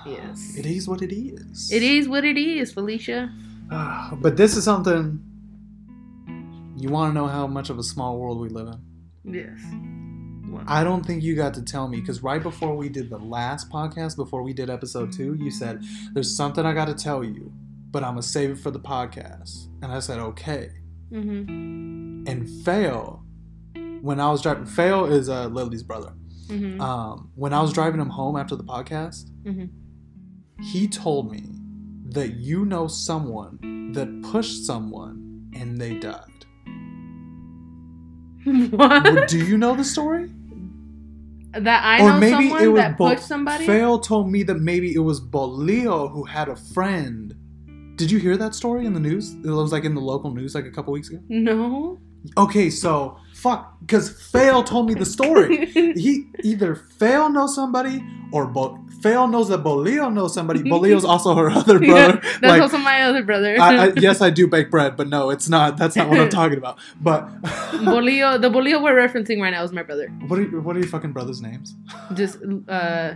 Yes. It is what it is. It is what it is, Felicia. Ah, but this is something. You want to know how much of a small world we live in? Yes. Well, I don't think you got to tell me because right before we did the last podcast, before we did episode two, you said there's something I got to tell you, but I'm gonna save it for the podcast. And I said okay. mhm. And Phil, when I was driving, Phil is uh, Lily's brother. Mhm. Um, when I was driving him home after the podcast, Mhm. he told me that you know someone that pushed someone and they died. what? Do you know the story? That I know someone that Bo- pushed somebody. Phil told me that maybe it was Bolio who had a friend. Did you hear that story in the news? It was like in the local news like a couple weeks ago. No. Okay, so fuck, because Phil told me the story. he either Phil knows somebody or Bo- Phil knows that Bolio knows somebody. Bolio's also her other brother. That's like, also my other brother. I, I, yes, I do bake bread, but no, it's not. That's not what I'm talking about. But Bolio, the Bolio we're referencing right now is my brother. what are what are your fucking brothers' names? Just uh,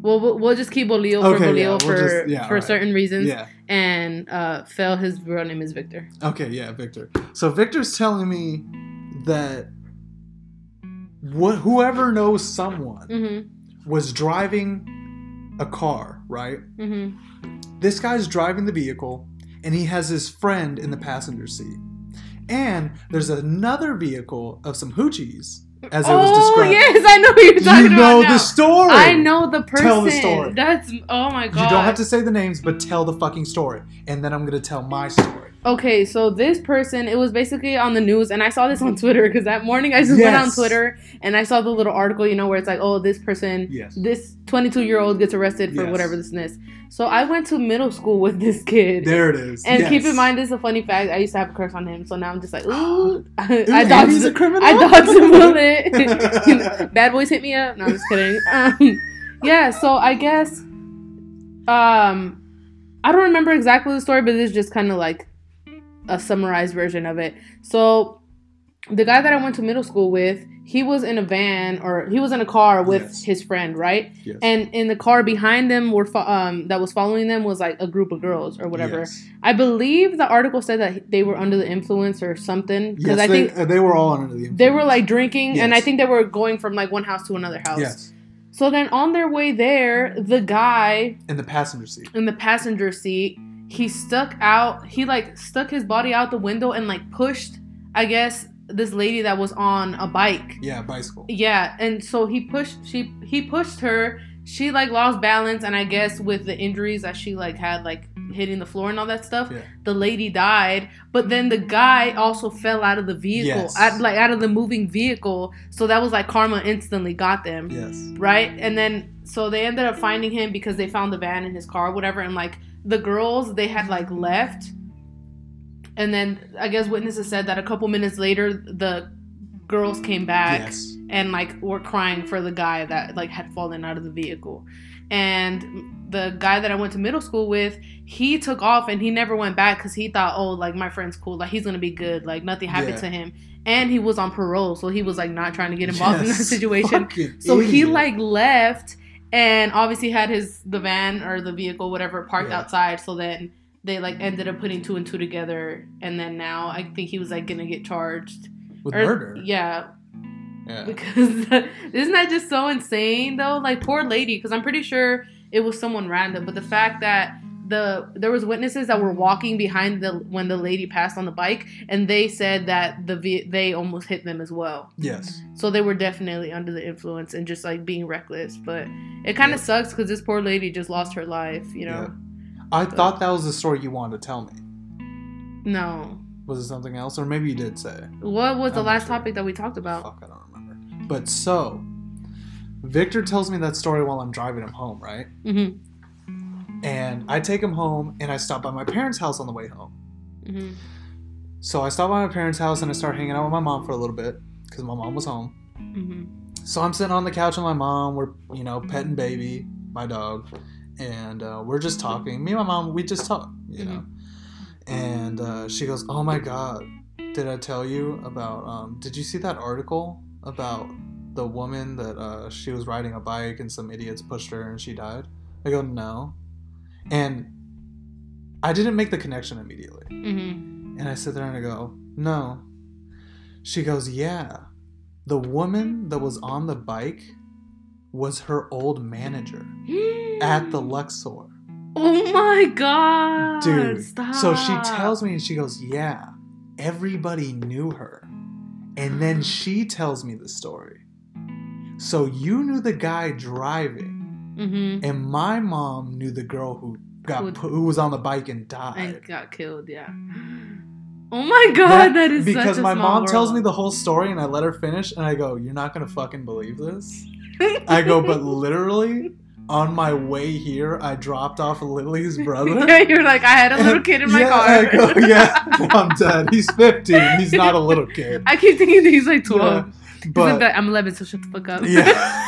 well, we'll, we'll just keep Bolio for Bolio yeah, we'll for just- yeah, for alright. certain reasons. Yeah. And uh, Phil, his real name is Victor. Okay, yeah, Victor. So Victor's telling me that wh- whoever knows someone Mm-hmm. was driving a car, right? Mm-hmm. This guy's driving the vehicle and he has his friend in the passenger seat. And there's another vehicle of some hoochies, as it was oh described. yes, I know you're talking you know about. now. the story. I know the person. Tell the story. That's oh my god. You don't have to say the names, but tell the fucking story. And then I'm going to tell my story. Okay, so this person, it was basically on the news, and I saw this on Twitter because that morning I just went on Twitter and I saw the little article, you know, where it's like, oh, this person, Yes. this 22 year old gets arrested for Yes. whatever this is. So I went to middle school with this kid. There it is. and keep in mind, this is a funny fact. I used to have a crush on him, so now I'm just like, ooh, I dodged. Andy's a criminal. I thought dodged a bullet. Bad boys hit me up. No, I'm just kidding. Um, yeah, so I guess, um, I don't remember exactly the story, but is just kind of like a summarized version of it. So, the guy that I went to middle school with, he was in a van or he was in a car with Yes. his friend, right? Yes. And in the car behind them were fo- um that was following them was like a group of girls or whatever. Yes. I believe the article said that they were under the influence or something because I they, think uh, they were all under the influence. they were like drinking and I think they were going from like one house to another house. Yes. So then on their way there, the guy In the passenger seat. in the passenger seat, he stuck out, he like stuck his body out the window and like pushed, I guess, this lady that was on a bike. Yeah, bicycle. Yeah, and so he pushed she he pushed her. She like lost balance and I guess with the injuries that she like had like hitting the floor and all that stuff, Yeah. the lady died. But then the guy also fell out of the vehicle, Yes. out, like out of the moving vehicle. So that was like karma instantly got them Yes. right? And then so they ended up finding him because they found the van in his car, or whatever. And like the girls, they had like left, and then I guess witnesses said that a couple minutes later, the girls came back Yes. and like were crying for the guy that like had fallen out of the vehicle. And the guy that I went to middle school with, he took off and he never went back because he thought, oh, like my friend's cool, like he's gonna be good, like nothing happened Yeah. to him. And he was on parole, so he was like not trying to get involved in that situation. Fucking So he like left and obviously had his the van or the vehicle whatever parked Yeah. outside. So then they like ended up putting two and two together, and then now I think he was like gonna get charged. with Or- murder. Yeah, Yeah. because isn't that just so insane though? Like poor lady, because I'm pretty sure it was someone random. But the fact that the there was witnesses that were walking behind the when the lady passed on the bike, and they said that the they almost hit them as well. Yes. So they were definitely under the influence and just like being reckless. But it kind of Yeah. sucks because this poor lady just lost her life. You know? I thought that was the story you wanted to tell me. No. Was it something else, or maybe you did say? What was the I'm not last sure. topic that we talked about? Fuck, I don't remember. But so, Victor tells me that story while I'm driving him home, right? Mm-hmm. And I take him home, and I stop by my parents' house on the way home. Mm-hmm. So I stop by my parents' house, and I start hanging out with my mom for a little bit because my mom was home. Mm-hmm. So I'm sitting on the couch with my mom. We're, you know, petting baby, my dog, and uh, we're just talking. Me and my mom, we just talk, you know. And uh, she goes, "Oh my god, did I tell you about? Um, did you see that article about the woman that uh, she was riding a bike and some idiots pushed her and she died?" I go, "No," and I didn't make the connection immediately. Mm-hmm. And I sit there and I go, no. She goes, yeah. The woman that was on the bike was her old manager at the Luxor. Oh my god, Dude. Stop. So she tells me and she goes, yeah, everybody knew her. And then she tells me the story. So you knew the guy driving, Mm-hmm. and my mom knew the girl who got Who- pu- who was on the bike and died. And got killed. Yeah. Oh my god, that is because such a my small mom tells me the whole story and I let her finish and I go, "You're not gonna fucking believe this." I go, "But literally, on my way here, I dropped off Lily's brother. yeah, you're like, I had a little kid in my yeah, car. I go, yeah, I'm dead. He's 15. He's not a little kid. I keep thinking that he's like 12. Yeah, He's but like that, I'm 11, so shut the fuck up. yeah,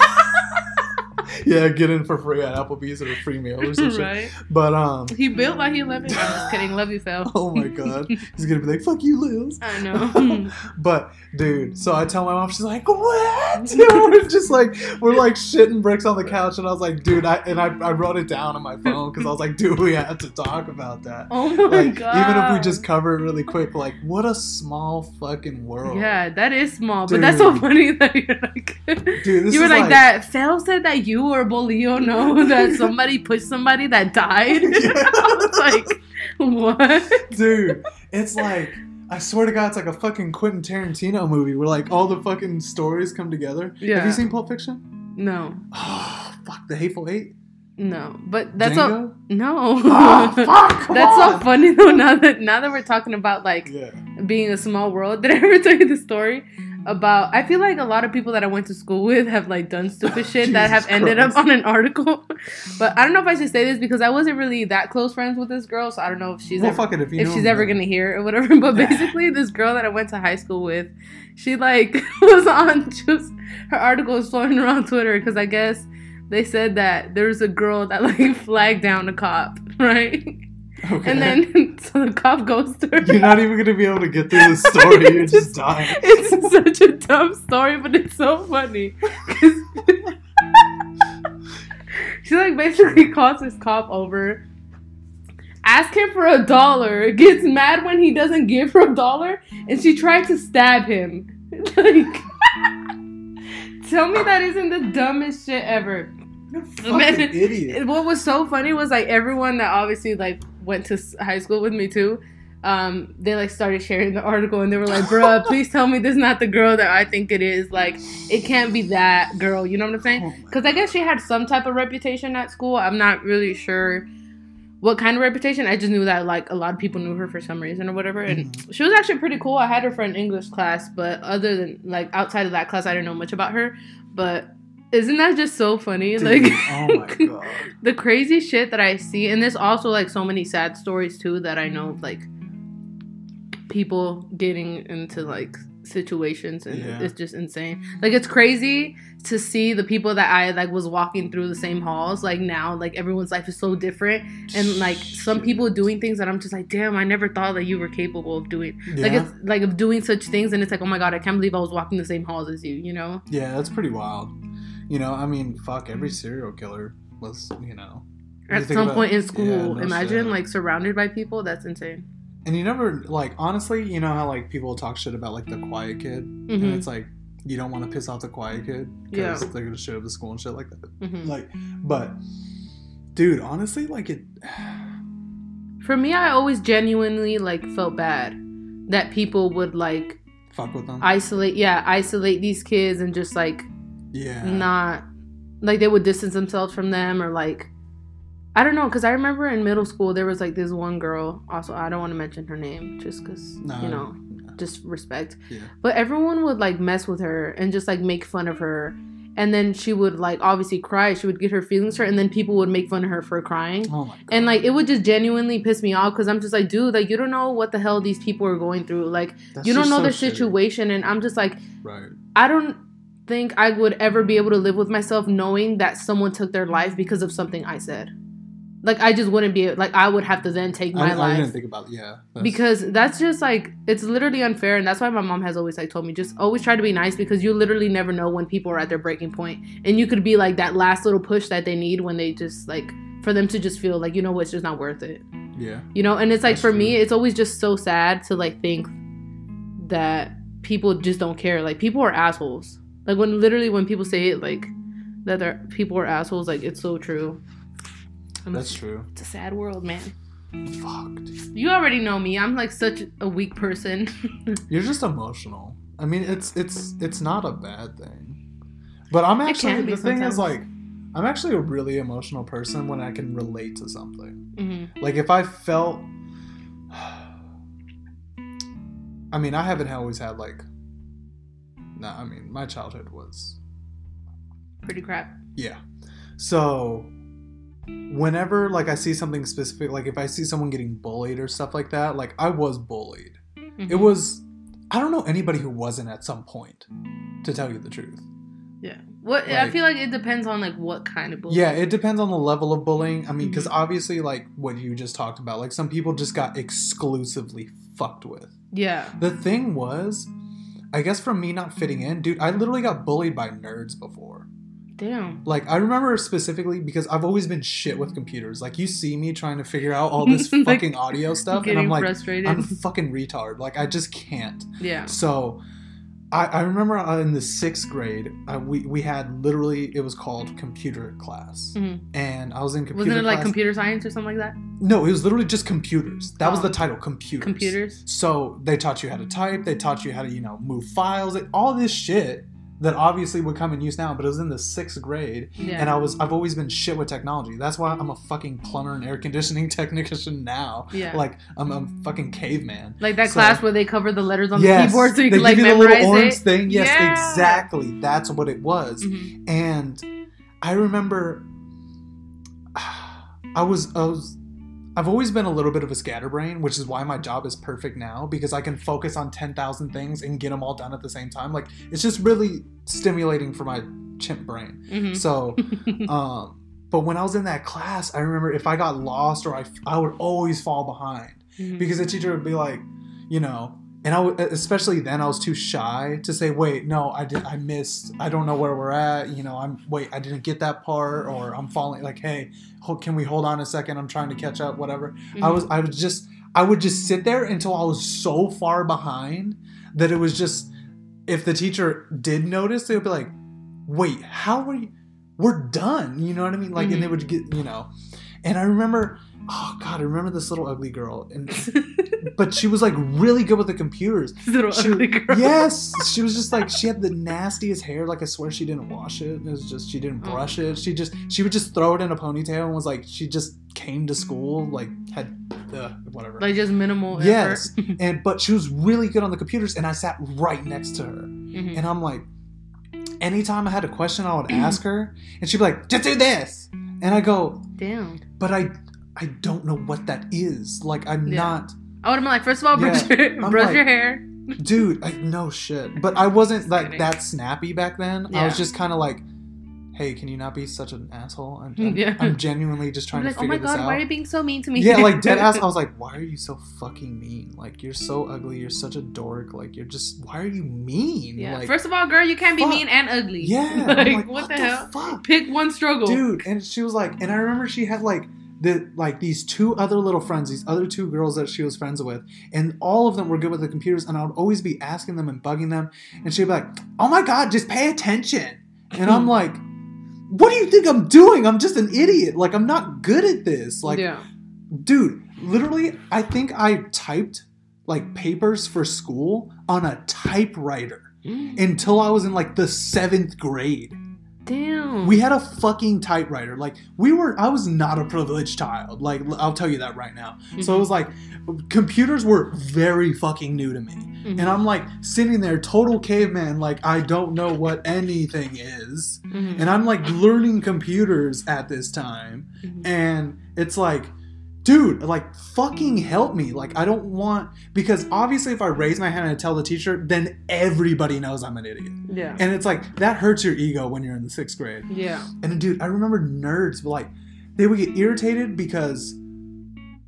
yeah, get in for free at Applebee's or a free meal or something. right? But um, He built like he 11. I'm just kidding. Love you, Phil. oh my god, he's gonna be like, "Fuck you, Lils." I know. But dude, so I tell my mom, she's like, "What?" We're just like we're like shitting bricks on the couch, and I was like, "Dude," I and I, I wrote it down on my phone because I was like, "Dude, we have to talk about that." oh my Like, god. even if we just cover it really quick, like, what a small fucking world. Yeah, that is small, but that's so funny that you're like. Dude, this you were like, like- that. Phil said that you or Bolio know that somebody pushed somebody that died. I was like, what? dude, it's like. I swear to God, it's like a fucking Quentin Tarantino movie where like all the fucking stories come together. Yeah. Have you seen Pulp Fiction? No, Oh, fuck, The Hateful Eight? no, but that's all. No, Oh, fuck, that's so funny though. Now that now that we're talking about like Yeah. being a small world, did I ever tell you the story about? I feel like a lot of people that I went to school with have like done stupid shit that have ended up on an article. But I don't know if I should say this because I wasn't really that close friends with this girl, so I don't know if she's well, ever, if if she's ever gonna hear it or whatever. But basically, this girl that I went to high school with, she like was on just her article was floating around Twitter because I guess they said that there was a girl that like flagged down a cop, right? Okay. And then so the cop goes to. You're not even gonna be able to get through the story. You're just dying. It's such a dumb story, but it's so funny. she like basically calls this cop over, asks him for a dollar, gets mad when he doesn't give her a dollar, and she tried to stab him. like, tell me that isn't the dumbest shit ever. You're fucking idiot. What was so funny was like everyone that obviously like went to high school with me too. Um, they like started sharing the article and they were like, "Bruh, please tell me this is not the girl that I think it is. Like, it can't be that girl." You know what I'm Oh saying? Because I guess she had some type of reputation at school. I'm not really sure what kind of reputation. I just knew that like a lot of people knew her for some reason or whatever. And Mm-hmm. she was actually pretty cool. I had her for an English class, but other than like outside of that class, I didn't know much about her. But isn't that just so funny? Dude, like, oh my god. the crazy shit that I see, and there's also like so many sad stories too that I know of like people getting into like situations and Yeah. it's just insane. Like it's crazy to see the people that I like was walking through the same halls. Like now, like everyone's life is so different, and like some people doing things that I'm just like, damn, I never thought that you were capable of doing. Like it's like of doing such things, and it's like, oh my god, I can't believe I was walking the same halls as you. You know? Yeah, that's pretty wild. You know, I mean, fuck, every serial killer was, you know. At think some about- point in yeah, school, no imagine shit. like surrounded by people. That's insane. And you never, like, honestly, you know how, like, people talk shit about, like, the quiet kid? Mhm. And it's like, you don't want to piss off the quiet kid because Yeah. they're going to show up to school and shit like that. hmm Like, but, dude, honestly, like, it. For me, I always genuinely like felt bad that people would like Fuck with them. isolate, yeah, isolate these kids and just like yeah. not like they would distance themselves from them or like I don't know because I remember in middle school there was like this one girl. Also, I don't want to mention her name just because No. you know, just respect. Yeah. But everyone would like mess with her and just like make fun of her. And then she would like obviously cry. She would get her feelings hurt, and then people would make fun of her for crying. Oh my god. And like it would just genuinely piss me off because I'm just like, dude, like you don't know what the hell these people are going through. Like That's you don't know so their shitty. situation, and I'm just like, Right. I don't think I would ever be able to live with myself knowing that someone took their life because of something I said. Like I just wouldn't be like I would have to then take my I, I life didn't think about, yeah. that's- because that's just like it's literally unfair and that's why my mom has always like told me just always try to be nice because you literally never know when people are at their breaking point and you could be like that last little push that they need when they just like for them to just feel like you know what it's just not worth it Yeah. you know and it's like That's for me it's always just so sad to like think that people just don't care like people are assholes like when literally when people say it like that they're people are assholes like it's so true I'm- That's true. it's a sad world man Fuck, dude. you already know me i'm like such a weak person You're just emotional. I mean, it's it's it's not a bad thing. But I'm actually the thing is like I'm actually a really emotional person when I can relate to something. Mhm. Like if I felt I mean, I haven't always had like Nah, I mean, my childhood was pretty crap yeah. So whenever like I see something specific, like if I see someone getting bullied or stuff like that, like I was bullied. It Mhm. was I don't know anybody who wasn't at some point, to tell you the truth. yeah. What I feel like it depends on like what kind of bullying. Yeah, it depends on the level of bullying. I mean, because Mhm. obviously, like what you just talked about, like some people just got exclusively fucked with. Yeah. The thing was, I guess from me not fitting in, dude, I literally got bullied by nerds before. Damn. Like I remember specifically because I've always been shit with computers. Like you see me trying to figure out all this Like, fucking audio stuff, and I'm like, frustrated. I'm fucking retard. Like I just can't. yeah. So, I, I remember uh, in the sixth grade, uh, we we had literally it was called computer class, Mhm. and I was in computer. Wasn't it like computer science or something like that? No, it was literally just computers. That was Oh. the title, computers. Computers. So they taught you how to type. They taught you how to you know move files. Like, all this shit that obviously would come in use now. But it was in the sixth grade, Yeah. and I was I've always been shit with technology. That's why I'm a fucking plumber and air conditioning technician now. Yeah. Like I'm a fucking caveman. like that so- class where they cover the letters on Yes, the keyboard so you they can like give you the memorize little orange it. thing. Yes, Yeah. exactly. That's what it was. Mhm. And I remember I was I was I've always been a little bit of a scatterbrain, which is why my job is perfect now because I can focus on 10,000 things and get them all done at the same time. Like it's just really stimulating for my chimp brain. Mhm. So, um but when I was in that class, I remember if I got lost or I, I would always fall behind Mhm. because the teacher would be like, you know, and I especially then I was too shy to say, wait, no, I did, I missed, I don't know where we're at, you know, I'm, wait, I didn't get that part, or I'm falling, like, hey, can we hold on a second? I'm trying to catch up, whatever. I Mhm. was, I was just, I would just sit there until I was so far behind that it was just, if the teacher did notice, they would be like, wait, how are you? We're done. You know what I mean? Like, and they Mhm. would get, you know, and I remember, oh God, I remember this little ugly girl, and but she was like really good with the computers. little She- ugly girl. Yes, she was just like she had the nastiest hair. Like I swear she didn't wash it. It was just she didn't Oh. brush it. She just she would just throw it in a ponytail and was like she just came to school like had uh, whatever. Like just minimal yes, and but she was really good on the computers, and I sat right next to her, Mhm. and I'm like, anytime I had a question, I would ask her, and she'd be like, just do this, and I go, Damn. but I I don't know what that is. Like I'm Yeah. not. I would have been like, first of all, brush, Yeah, your, brush like- your hair. dude I, no shit but i wasn't like kidding. that snappy back then i was just kind of like hey can you not be such an asshole i'm, I'm, Yeah. I'm genuinely just trying like, to oh my god, why are you being so mean to me? yeah like dead ass i was like why are you so fucking mean like you're so ugly you're such a dork like you're just why are you mean Yeah. like First of all, girl, you can't be mean and ugly. yeah like, like, what, the, hell? fuck Pick one struggle. dude and she was like and i remember she had like the like these two other little friends these other two girls that she was friends with and all of them were good with the computers and i would always be asking them and bugging them and she'd be like oh my god just pay attention. And i'm like what do you think i'm doing? I'm just an idiot. Like i'm not good at this. Like yeah. dude literally i think i typed like papers for school on a typewriter mm. until i was in like the seventh grade Damn. we had a fucking typewriter. Like we were I was not a privileged child. Like I'll tell you that right now. So it was like computers were very fucking new to me. Mhm. And I'm like sitting there total caveman like I don't know what anything is. Mhm. And I'm like learning computers at this time Mhm. and it's like dude like fucking help me like i don't want because obviously if i raise my hand and tell the teacher then everybody knows i'm an idiot yeah. and it's like that hurts your ego when you're in the sixth grade yeah. and dude, I remember nerds like they would get irritated because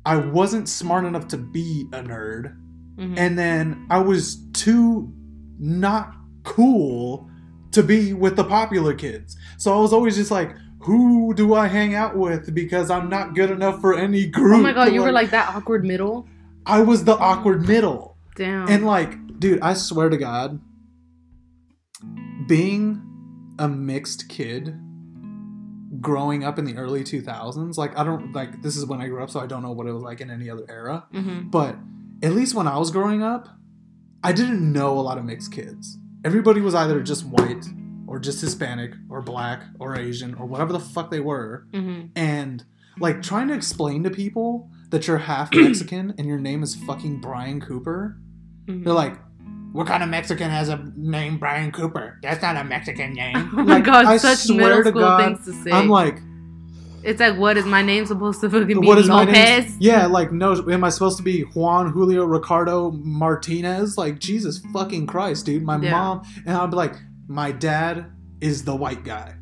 I wasn't smart enough to be a nerd, Mhm. and then I was too not cool to be with the popular kids. So I was always just like, who do I hang out with because I'm not good enough for any group? oh my god, you were like that awkward middle. I was the awkward middle. Damn. And like, dude, I swear to God, being a mixed kid growing up in the early 2000s, like, I don't like this is when I grew up, so I don't know what it was like in any other era. Mhm. But at least when I was growing up, I didn't know a lot of mixed kids. Everybody was either just white or just Hispanic or black or Asian or whatever the fuck they were. Mhm. And like trying to explain to people that you're half Mexican and your name is fucking Brian Cooper Mhm. they're like, what kind of Mexican has a name Brian Cooper? That's not a Mexican name. Oh my Like, god, I such swear middle to school God, things to say. I'm like, It's like, what is my name supposed to fucking be? What is my name? Yeah, like no, am I supposed to be Juan Julio Ricardo Martinez? Like Jesus fucking Christ, dude. My Yeah. mom and I'd be like, my dad is the white guy,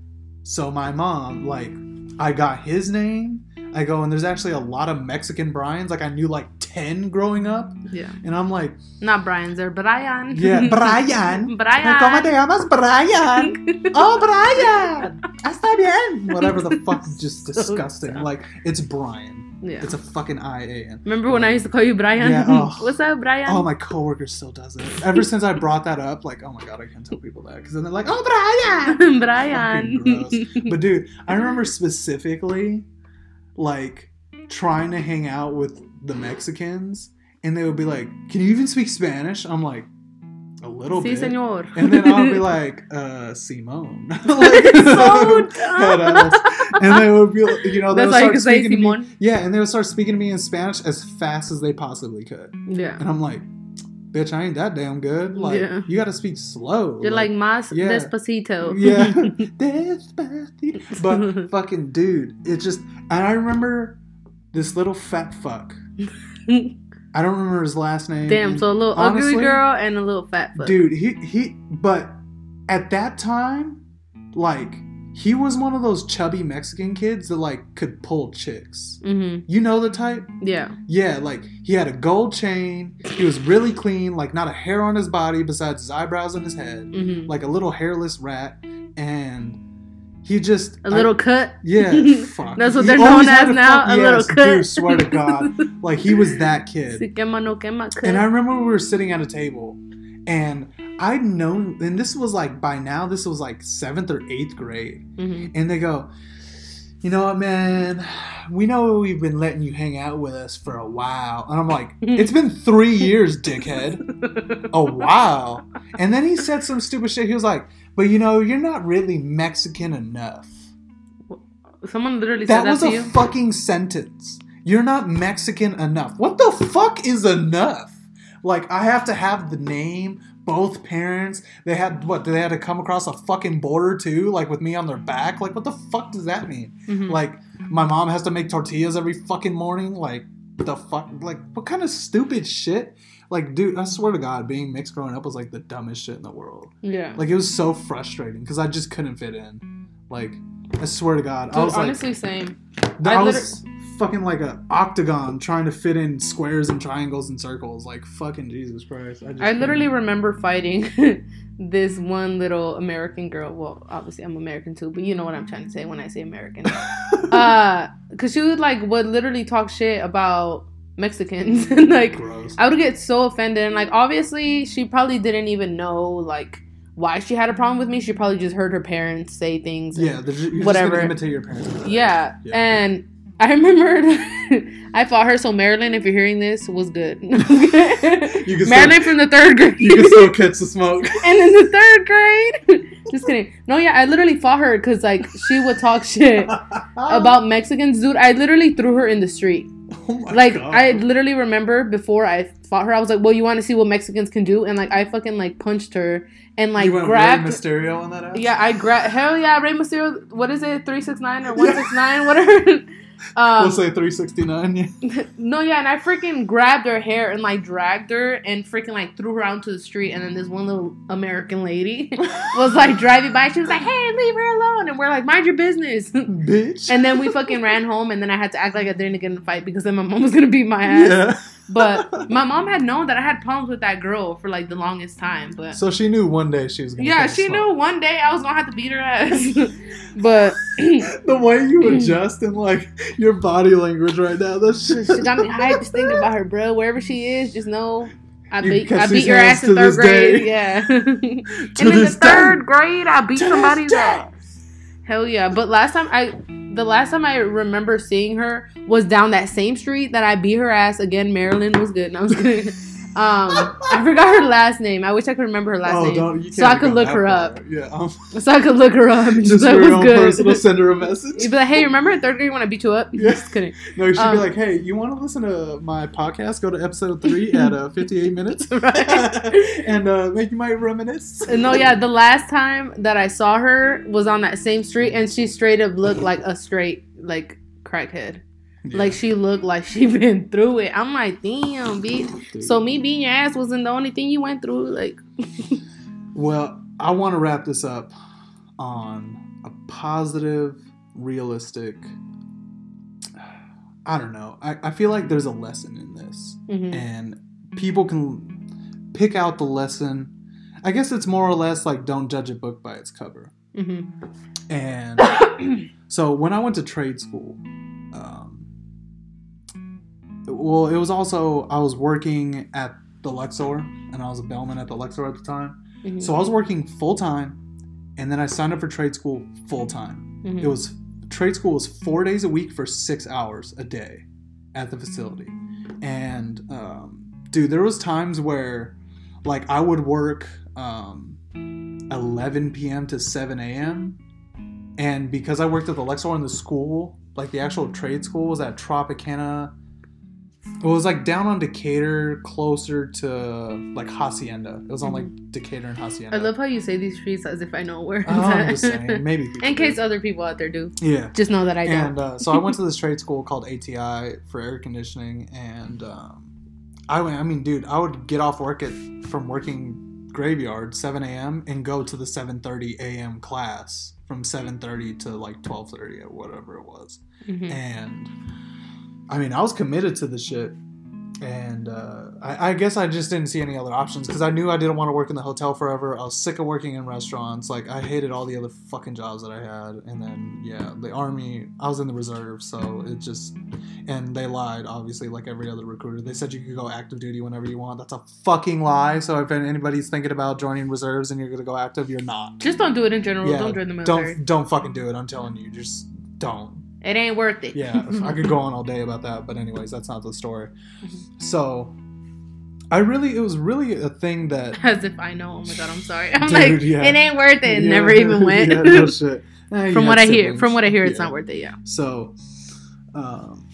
so my mom like, I got his name. I go and there's actually a lot of Mexican Brian's. Like I knew like ten growing up, Yeah. and I'm like, Not Brian's or Brian. yeah, Brian. Brian. ¿Cómo te llamas, Brian? Oh, Brian. Ah, está bien. Whatever the fuck, is just So disgusting. dumb. Like it's Brian. Yeah. It's a fucking I A N. Remember when I used to call you Brian? Yeah, oh. What's up, Brian? Oh, my coworker still does it. Ever since I brought that up, like, oh my god, I can't tell people that because then they're like, oh, Brian. Brian. But dude, I remember specifically, like, trying to hang out with the Mexicans, and they would be like, "Can you even speak Spanish?" I'm like, little sí, bit. señor. And then I'll be like, uh, Simone. like, so dumb. And they would be, you know, they would start speaking to me. Yeah, and they would start speaking to me in Spanish as fast as they possibly could. Yeah. And I'm like, bitch, I ain't that damn good. Like, Yeah. you got to speak slow. You're like, mas yeah. despacito. yeah, Despacito. but fucking dude, it just. And I remember this little fat fuck. I don't remember his last name. Damn, so a little honestly, ugly girl and a little fat fuck. dude. He he. But at that time, like, he was one of those chubby Mexican kids that like could pull chicks. Mm-hmm. You know the type. Yeah. Yeah, like he had a gold chain. He was really clean, like not a hair on his body besides his eyebrows and his head, Mm-hmm. like a little hairless rat. And he just A little cut. Yeah, fuck. That's what He they're known as now, fuck- a little cut. Dude, swear to God, like he was that kid. Si quema, no quema, cut. And I remember we were sitting at a table, and I'd known, and this was like by now, this was like seventh or eighth grade Mhm. and they go, you know what, man? We know we've been letting you hang out with us for a while. And I'm like, it's been three years, dickhead. A while. And then he said some stupid shit. He was like, but you know, you're not really Mexican enough. Someone literally That said that was a you. fucking sentence. You're not Mexican enough. What the fuck is enough? Like, I have to have the name, both parents. They had, what, they had to come across a fucking border too? Like, with me on their back? Like, what the fuck does that mean? Mhm. Like, my mom has to make tortillas every fucking morning. Like, the fuck? Like, what kind of stupid shit? Like, dude, I swear to God, being mixed growing up was like the dumbest shit in the world. yeah. Like, it was so frustrating because I just couldn't fit in. Like, I swear to God, I Dude, was like, honestly, same. I, I was fucking like a octagon trying to fit in squares and triangles and circles. Like, fucking Jesus Christ. I, just I literally remember fighting this one little American girl. Well, obviously I'm American too, but you know what I'm trying to say when I say American. uh, cause she would like would literally talk shit about Mexicans. and like Gross. I would get so offended, and like obviously she probably didn't even know like why she had a problem with me. She probably just heard her parents say things. Yeah, whatever. Just gonna imitate your parents. Yeah, Yeah. and I remember I fought her. So Marilyn, if you're hearing this, was good. You can Marilyn from the third grade. You can still catch the smoke. and in the third grade, just kidding. No, yeah, I literally fought her because like she would talk shit about Mexicans, dude. I literally threw her in the street. Oh my Like God. I literally remember before I fought her, I was like, "Well, you want to see what Mexicans can do?" And like I fucking like punched her and like you went grabbed. Rey Mysterio on that ass? Yeah, I grabbed. Hell yeah, Rey Mysterio. What is it? Three six nine or one six nine, whatever. Um, we'll say 369. Yeah. no, yeah, and I freaking grabbed her hair and like dragged her and freaking like threw her out into the street. And then this one little American lady was like driving by. She was like, "Hey, leave her alone!" And we're like, "Mind your business." Bitch. and then we fucking ran home. And then I had to act like I didn't get in a fight because then my mom was gonna beat my ass. yeah. But my mom had known that I had problems with that girl for like the longest time. But So she knew one day she was gonna. yeah, she smoke. knew one day I was gonna have to beat her ass. but the way you adjust and like your body language right now. That's she got me hyped just thinking about her, bro. Wherever she is, just know I You beat I beat your ass in third grade. day. Yeah. to and in the third day. grade, I beat To somebody's ass. Hell yeah! But last time I, the last time I remember seeing her was down that same street that I beat her ass again. Marilyn was good. No, I was kidding. Um, I forgot her last name. I wish I could remember her last oh, name, so I could look her far. up. Yeah, um, so I could look her up. And just just for your was own good. personal, send her a message. You'd be like, hey, remember in third grade when I beat you up? Yeah. Just kidding. No, you should Um, be like, hey, you want to listen to my podcast? Go to episode three at uh, 58 minutes, Right. and uh, make you might reminisce. No, yeah, the last time that I saw her was on that same street, and she straight up looked like a straight like crackhead. Yeah. Like she looked like she been through it. I'm like, damn, bitch. So me being your ass wasn't the only thing you went through. Like, Well, I want to wrap this up on a positive, realistic. I don't know. I, I feel like there's a lesson in this, mhm. and people can pick out the lesson. I guess it's more or less like don't judge a book by its cover. Mhm. And so when I went to trade school, well, it was also I was working at the Luxor, and I was a bellman at the Luxor at the time. Mhm. So I was working full time, and then I signed up for trade school full time. Mhm. It was trade school was four days a week for six hours a day at the facility, and um, dude, there was times where like I would work um, 11 p.m. to 7 a.m. And because I worked at the Luxor in the school, like the actual trade school was at Tropicana. It was like down on Decatur, closer to like Hacienda. It was on like Decatur and Hacienda. I love how you say these streets as if I know where. Oh, I'm just saying, maybe. In case do. other people out there do, yeah. just know that I don't. And uh, so I went to this trade school called ATI for air conditioning, and um, I went. I mean, dude, I would get off work at from working graveyard 7 a.m. and go to the 7:30 a.m. class from 7:30 to like 12:30 or whatever it was. Mhm. And I mean, I was committed to the shit. And uh, I, I guess I just didn't see any other options because I knew I didn't want to work in the hotel forever. I was sick of working in restaurants. Like, I hated all the other fucking jobs that I had. And then, yeah, the army, I was in the reserve. So it just, and they lied, obviously, like every other recruiter. They said you could go active duty whenever you want. That's a fucking lie. So if anybody's thinking about joining reserves and you're going to go active, you're not. Just don't do it in general. Yeah, don't join the military. Don't, don't fucking do it. I'm telling you. Just don't It ain't worth it. yeah i could go on all day about that but anyways that's not the story Mhm. so i really it was really a thing that As if I know. Oh my god, I'm sorry. I'm Dude, like, yeah. it ain't worth it. Yeah, Never even went. yeah, no shit. Eh, from what I hear, from what I hear, it's not worth it. Yeah. so um,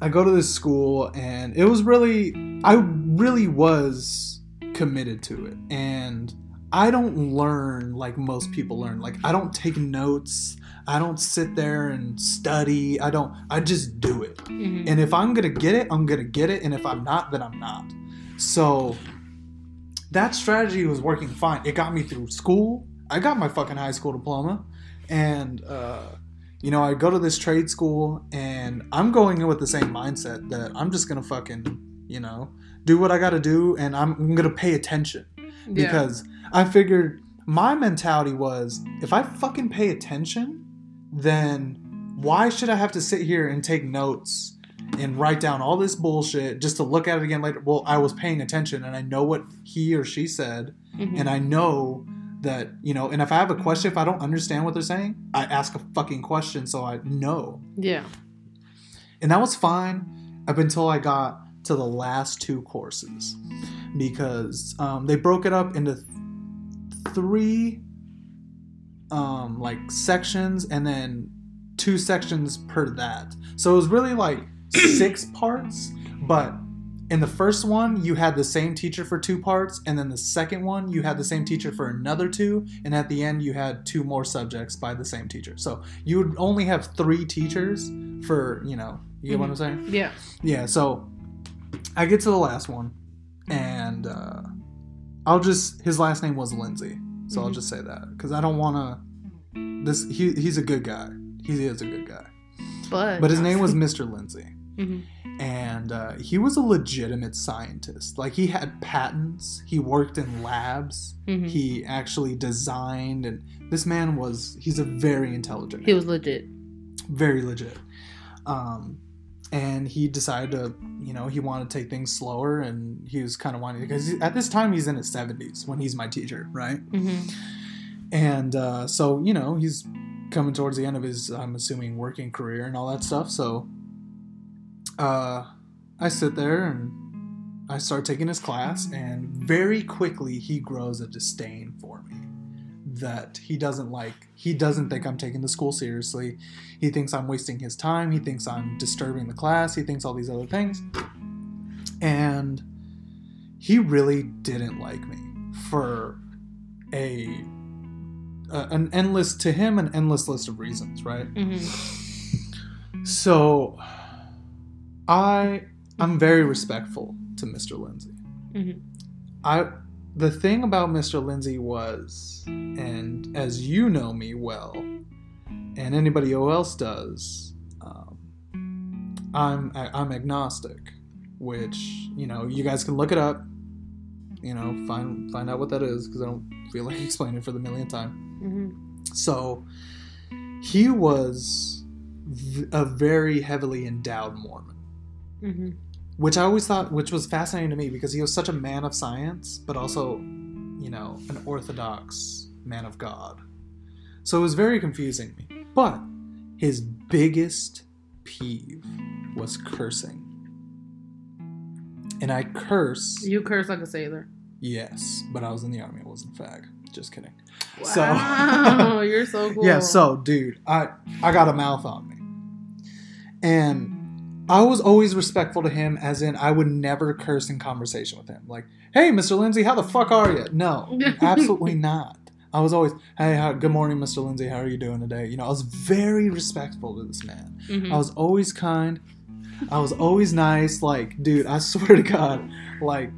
i go to this school and it was really i really was committed to it and i don't learn like most people learn like i don't take notes i don't sit there and study i don't i just do it Mhm. And if I'm gonna get it, I'm gonna get it. And if I'm not, then I'm not. So that strategy was working fine. It got me through school. I got my fucking high school diploma. And, uh, you know, I go to this trade school and I'm going in with the same mindset that I'm just gonna fucking, you know, do what I gotta do and I'm, I'm gonna pay attention Yeah. because I figured my mentality was if I fucking pay attention, then why should I have to sit here and take notes and write down all this bullshit just to look at it again later? Well, I was paying attention and I know what he or she said, Mhm. and I know that, you know, and if I have a question, if I don't understand what they're saying, I ask a fucking question so I know. yeah. And that was fine up until I got to the last two courses because um, they broke it up into th- three um, like sections and then two sections per that. So it was really like six parts, but in the first one you had the same teacher for two parts and then the second one you had the same teacher for another two and at the end you had two more subjects by the same teacher so you would only have three teachers for you know you get what i'm saying Yeah. yeah so i get to the last one and uh, i'll just his last name was lindsay so i'll Mhm. just say that because i don't want to this he, he's a good guy he is a good guy But but his name was mr lindsay Mhm. and uh, he was a legitimate scientist. Like he had patents, he worked in labs, Mhm. he actually designed, and this man was he's a very intelligent, He was legit. very legit. Um, and he decided to, you know, he wanted to take things slower, and he was kind of wanting because at this time he's in his seventies when he's my teacher, right? hmm And uh, so, you know, he's coming towards the end of his, I'm assuming, working career and all that stuff. So uh, I sit there and I start taking his class, and very quickly he grows a disdain for me. That he doesn't like, he doesn't think I'm taking the school seriously. He thinks I'm wasting his time. He thinks I'm disturbing the class. He thinks all these other things. And he really didn't like me for a uh, an endless to him an endless list of reasons right hmm So, I I'm very respectful to Mr. Lindsay. Mhm. I the thing about Mr. Lindsay was, and as you know me well, and anybody else does, um, I'm I'm agnostic, which you know you guys can look it up. You know, find find out what that is because I don't feel like explaining it for the millionth time. Mhm. So he was v- a very heavily endowed Mormon, Mhm. Which I always thought, which was fascinating to me because he was such a man of science, but also, you know, an orthodox man of God. So it was very confusing to me. But his biggest peeve was cursing. And I curse, You curse like a sailor. yes, but I was in the army. I wasn't fag. Just kidding. So- Wow, you're so cool. Yeah, so dude, I I got a mouth on me. And I was always respectful to him as in I would never curse in conversation with him. Like, "Hey, Mr. Lindsay, how the fuck are you?" No, absolutely not. I was always, "Hey, how, good morning, Mr. Lindsay. How are you doing today?" You know, I was very respectful to this man. Mhm. I was always kind. I was always nice. Like, dude, I swear to God, like,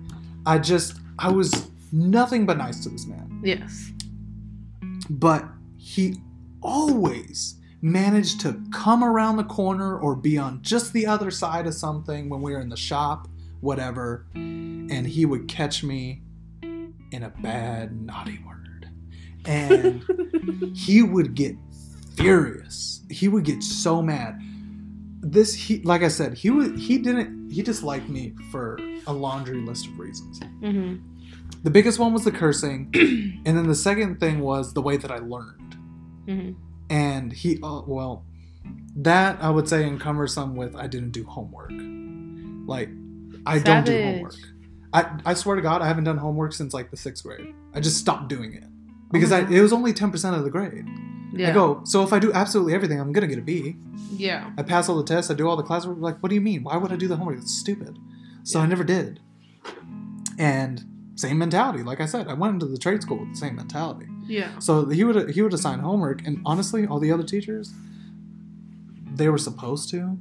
I just, I was nothing but nice to this man yes. but he always managed to come around the corner or be on just the other side of something when we were in the shop, whatever, and he would catch me in a bad, naughty word. And he would get furious. He would get so mad. This he like I said, he was he didn't he disliked me for a laundry list of reasons. hmm The biggest one was the cursing, and then the second thing was the way that I learned. hmm And he, uh, well, that I would say encumbers some with I didn't do homework. Like, I don't do homework. I, I swear to God, I haven't done homework since like the sixth grade. I just stopped doing it because I, Oh. it was only 10% of the grade. Yeah. I go, so if I do absolutely everything, I'm going to get a B. Yeah. I pass all the tests, I do all the classwork. Like, what do you mean? Why would I do the homework? That's stupid. So I never did. And same mentality. Like I said, I went into the trade school with the same mentality. Yeah. So he would he would assign homework, and honestly, all the other teachers, they were supposed to,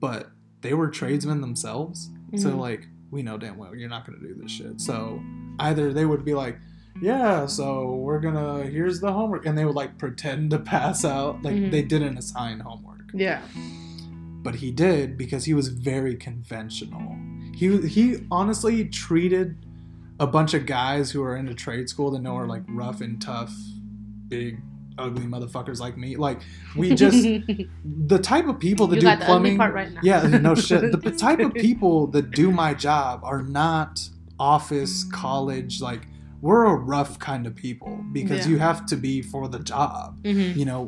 but they were tradesmen themselves. So Mhm. like, we know damn well you're not gonna do this shit. So either they would be like, yeah, so we're gonna here's the homework, and they would like pretend to pass out, like Mhm. they didn't assign homework, Yeah. but he did because he was very conventional. He he honestly treated a bunch of guys who are into trade school that know are like rough and tough, big, ugly motherfuckers like me. Like we just the type of people that you do got the ugly plumbing. right now. Yeah, no shit. The type of people that do my job are not office, college. Like we're a rough kind of people because Yeah. you have to be for the job. Mhm. You know,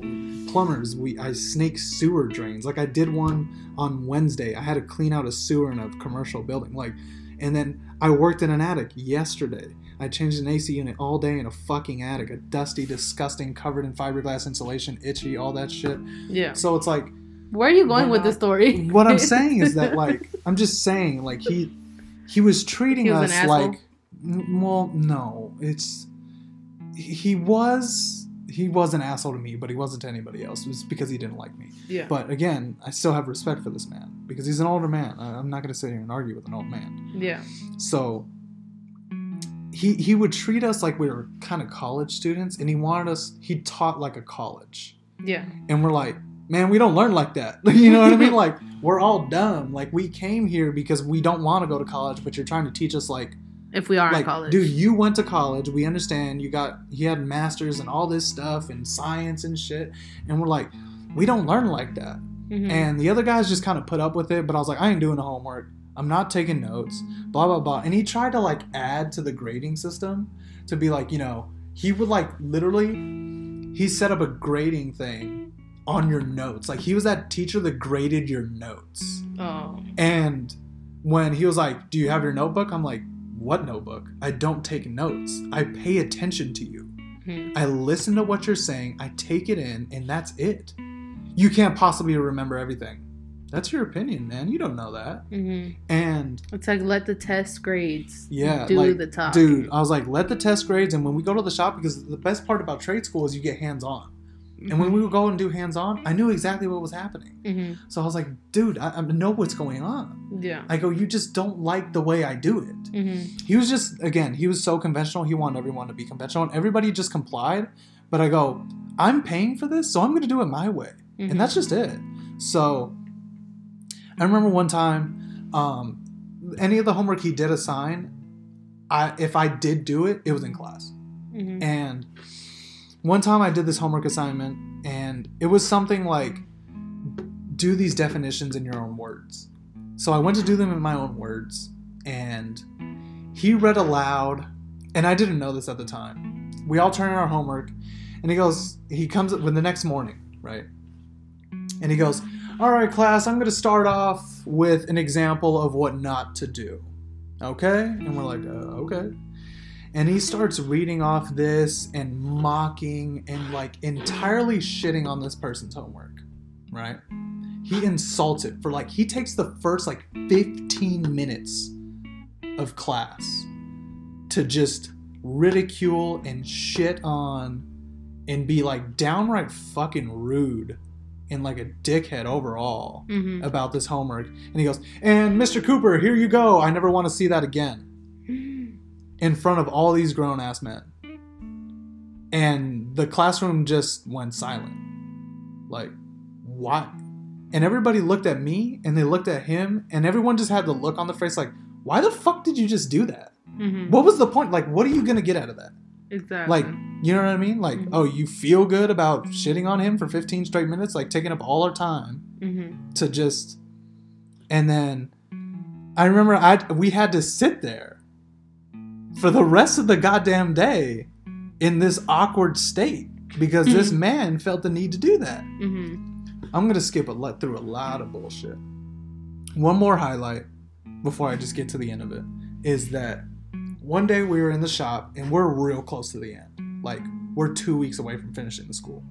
plumbers. We I snake sewer drains. Like I did one on Wednesday. I had to clean out a sewer in a commercial building. Like, and then I worked in an attic yesterday. I changed an AC unit all day in a fucking attic, a dusty, disgusting, covered in fiberglass insulation, itchy, all that shit. Yeah. So it's like Where are you going with this not- story? what I'm saying is that like I'm just saying like he he was treating He was us like n- well no it's he was he was an asshole to me but he wasn't to anybody else it was because he didn't like me yeah. but again I still have respect for this man because he's an older man I- I'm not going to sit here and argue with an old man yeah. so he he would treat us like we were kind of college students and he wanted us he taught like a college Yeah. and we're like, man, we don't learn like that. you know what I mean? Like we're all dumb. Like we came here because we don't want to go to college, but you're trying to teach us like, If we are in like, college. dude, you went to college. We understand. You got you had masters and all this stuff and science and shit, and we're like, we don't learn like that. Mhm. And the other guys just kind of put up with it, but I was like, I ain't doing the homework. I'm not taking notes. Blah blah blah. And he tried to like add to the grading system to be like, you know, he would like literally he set up a grading thing on your notes. Like he was that teacher that graded your notes. oh. And when he was like, "Do you have your notebook?" I'm like, "What notebook? I don't take notes. I pay attention to you. Mhm. I listen to what you're saying. I take it in, and that's it. You can't possibly remember everything. That's your opinion, man. You don't know that. Mhm. And It's like let the test grades yeah, do like, the talk. dude, I was like, let the test grades, and when we go to the shop, because the best part about trade school is you get hands on. And when we would go and do hands on, I knew exactly what was happening. hmm So I was like, dude, I, I know what's going on. Yeah. I go, you just don't like the way I do it. hmm He was just, again, he was so conventional. He wanted everyone to be conventional. And everybody just complied. But I go, I'm paying for this, so I'm going to do it my way. Mm-hmm. And that's just it. So I remember one time, um, any of the homework he did assign, I if I did do it, it was in class. hmm And one time I did this homework assignment, and it was something like do these definitions in your own words. So I went to do them in my own words, and he read aloud, and I didn't know this at the time. We all turn in our homework, and he goes, he comes up with the next morning, right? And he goes, All right, class, I'm going to start off with an example of what not to do. Okay? And we're like, uh, Okay and he starts reading off this and mocking and like entirely shitting on this person's homework right he insults it for like he takes the first like 15 minutes of class to just ridicule and shit on and be like downright fucking rude and like a dickhead overall hmm about this homework and he goes and mr cooper here you go i never want to see that again in front of all these grown ass men. And the classroom just went silent. Like, what? And everybody looked at me and they looked at him, and everyone just had the look on the face like, why the fuck did you just do that? hmm What was the point? Like, what are you gonna get out of that? Exactly. Like, you know what I mean? Like, Mhm. oh, you feel good about shitting on him for 15 straight minutes, like taking up all our time hmm to just and then I remember I we had to sit there for the rest of the goddamn day in this awkward state because this Mhm. man felt the need to do that. hmm I'm gonna skip a lot through a lot of bullshit. One more highlight before I just get to the end of it is that one day we were in the shop and we're real close to the end. Like we're two weeks away from finishing the school.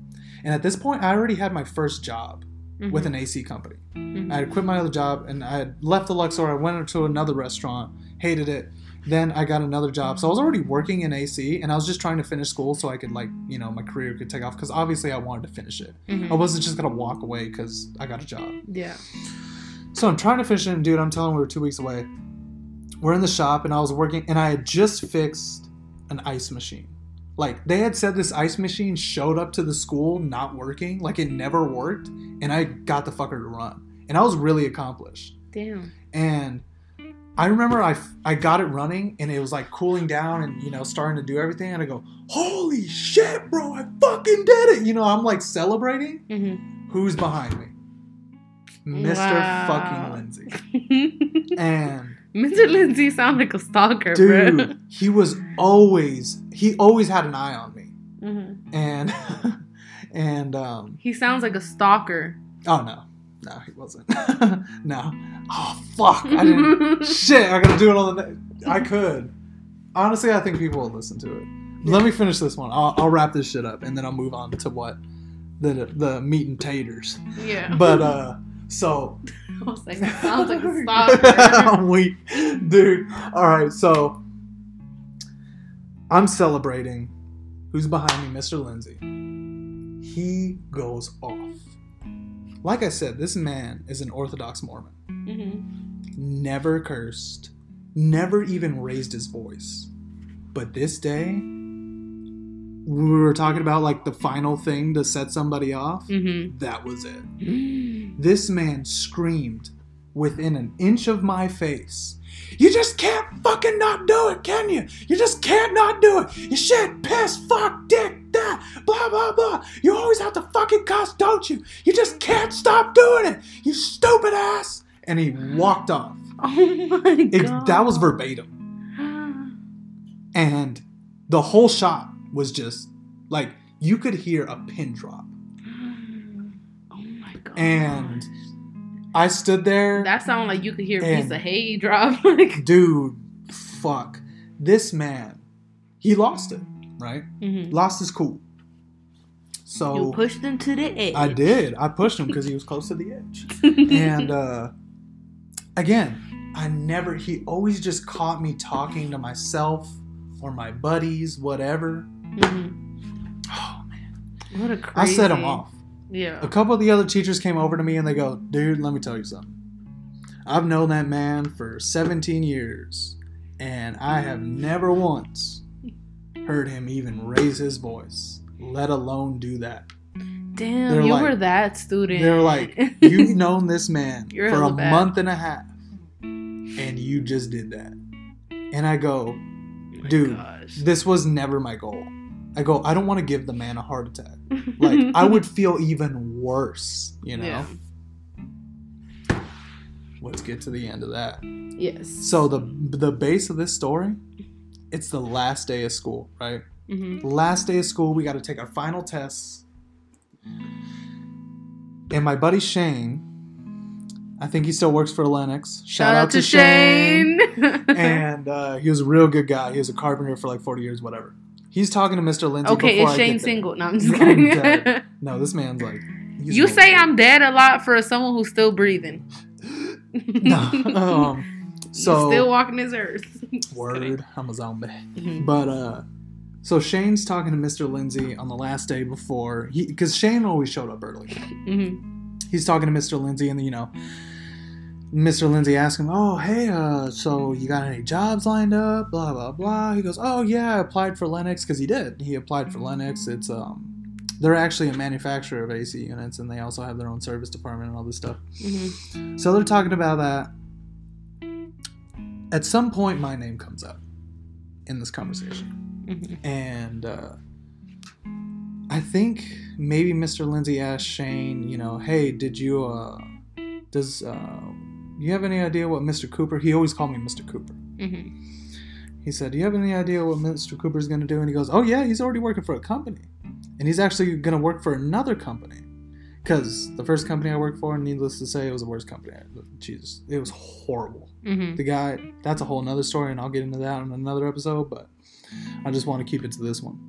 And at this point, I already had my first job with an AC company. Mhm. I had quit my other job and I had left the Luxor. I went to another restaurant, hated it. Then I got another job. So I was already working in AC and I was just trying to finish school so I could, like, you know, my career could take off because obviously I wanted to finish it. Mhm. I wasn't just going to walk away because I got a job. Yeah. So I'm trying to finish it, and dude, I'm telling you, we were two weeks away. We're in the shop, and I was working, and I had just fixed an ice machine. Like they had said, this ice machine showed up to the school not working, like it never worked, and I got the fucker to run, and I was really accomplished. Damn. And I remember I, I got it running, and it was like cooling down, and you know starting to do everything, and I go, "Holy shit, bro! I fucking did it!" You know, I'm like celebrating. hmm Who's behind me? Mr. Wow. fucking Lindsay. And Mr. Lindsay sound like a stalker, dude, he was always he always had an eye on me. bro. hmm And and um He sounds like a stalker. oh no. No, he wasn't. no. Oh fuck. I didn't shit, I gotta do it on the I could. Honestly, I think people will listen to it. Let me finish this one. I'll, I'll wrap this shit up and then I'll move on to what the the meat and taters. Yeah. But uh so I was like, that sounds like a stalker. I'm weak, dude. All right, so I'm celebrating. Who's behind me, Mr. Lindsay? He goes off. Like I said, this man is an Orthodox Mormon. hmm Never cursed, never even raised his voice. But this day, we were talking about like the final thing to set somebody off. hmm That was it. This man screamed within an inch of my face. You just can't fucking not do it, can you? You just can't not do it. You shit, piss, fuck, dick, that, blah, blah, blah. You always have to fucking cuss, don't you? You just can't stop doing it, you stupid ass. And he walked off. Oh my It, god. that was verbatim. And the whole shot was just like you could hear a pin drop. Oh my god. And I stood there. that sounded like you could hear a piece of hay drop. like, dude, fuck. This man, he lost it, right? Mhm. Lost his cool. So you pushed him to the edge. I did. I pushed him because he was close to the edge. And uh, again, I never, he always just caught me talking to myself or my buddies, whatever. Mhm. Oh, man. What a crazy. I set him off. Yeah. A couple of the other teachers came over to me and they go, dude, let me tell you something. I've known that man for 17 years, and I have never once heard him even raise his voice, let alone do that. Damn, They're you like- were that student. They're like, you've known this man for a bad. month and a half, and you just did that. And I go, Oh dude, gosh. this was never my goal. I go, I don't want to give the man a heart attack. Like, I would feel even worse, you know? Yeah. Let's get to the end of that. Yes. So the the base of this story, it's the last day of school, right? Mm-hmm. Last day of school, we got to take our final tests. And my buddy Shane, I think he still works for Lennox. Shout, out, to Shane. and uh, he was a real good guy. He was a carpenter for like 40 years, whatever. He's talking to Mr. Lindsay. okay, before is Shane single? No, I'm just I'm kidding. No, this man's like. you say. I'm dead a lot for someone who's still breathing. No. Um, so He's still walking his earth. Word, I'm a zombie. Mhm. But uh so Shane's talking to Mr. Lindsay on the last day before he because Shane always showed up early. Mhm. He's talking to Mr. Lindsay and you know Mr. Lindsay asks him, Oh, hey, uh, so you got any jobs lined up? Blah blah blah. He goes, Oh yeah, I applied for Lennox because he did. He applied for Lennox. It's um they're actually a manufacturer of AC units and they also have their own service department and all this stuff. Mhm. So they're talking about that. At some point, my name comes up in this conversation. Mhm. And uh, I think maybe Mr. Lindsay asked Shane, you know, hey, did you, uh, does, uh, you have any idea what Mr. Cooper, he always called me Mr. Cooper. Mhm. He said, do you have any idea what Mr. Cooper's going to do? And he goes, oh, yeah, he's already working for a company. And he's actually going to work for another company. Because the first company I worked for, needless to say, it was the worst company. Jesus, it was horrible. Mhm. The guy, that's a whole nother story, and I'll get into that in another episode, but I just want to keep it to this one.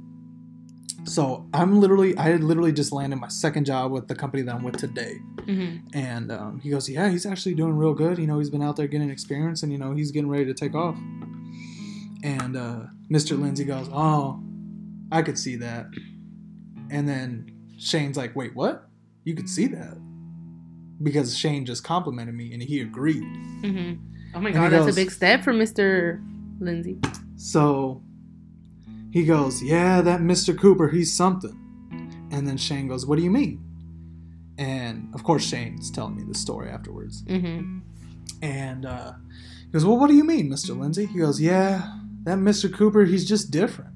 So I'm literally, I had literally just landed my second job with the company that I'm with today. Mhm. And um, he goes, Yeah, he's actually doing real good. You know, he's been out there getting experience and, you know, he's getting ready to take off. And uh, Mr. Lindsay goes, Oh, I could see that. And then Shane's like, Wait, what? You could see that? Because Shane just complimented me and he agreed. Mhm. Oh my And god, that's goes- a big step for Mr. Lindsay. So he goes, Yeah, that Mr. Cooper, he's something. And then Shane goes, What do you mean? And of course, Shane's telling me the story afterwards. Mhm. And uh, he goes, Well, what do you mean, Mr. Lindsay? He goes, Yeah, that Mr. Cooper, he's just different.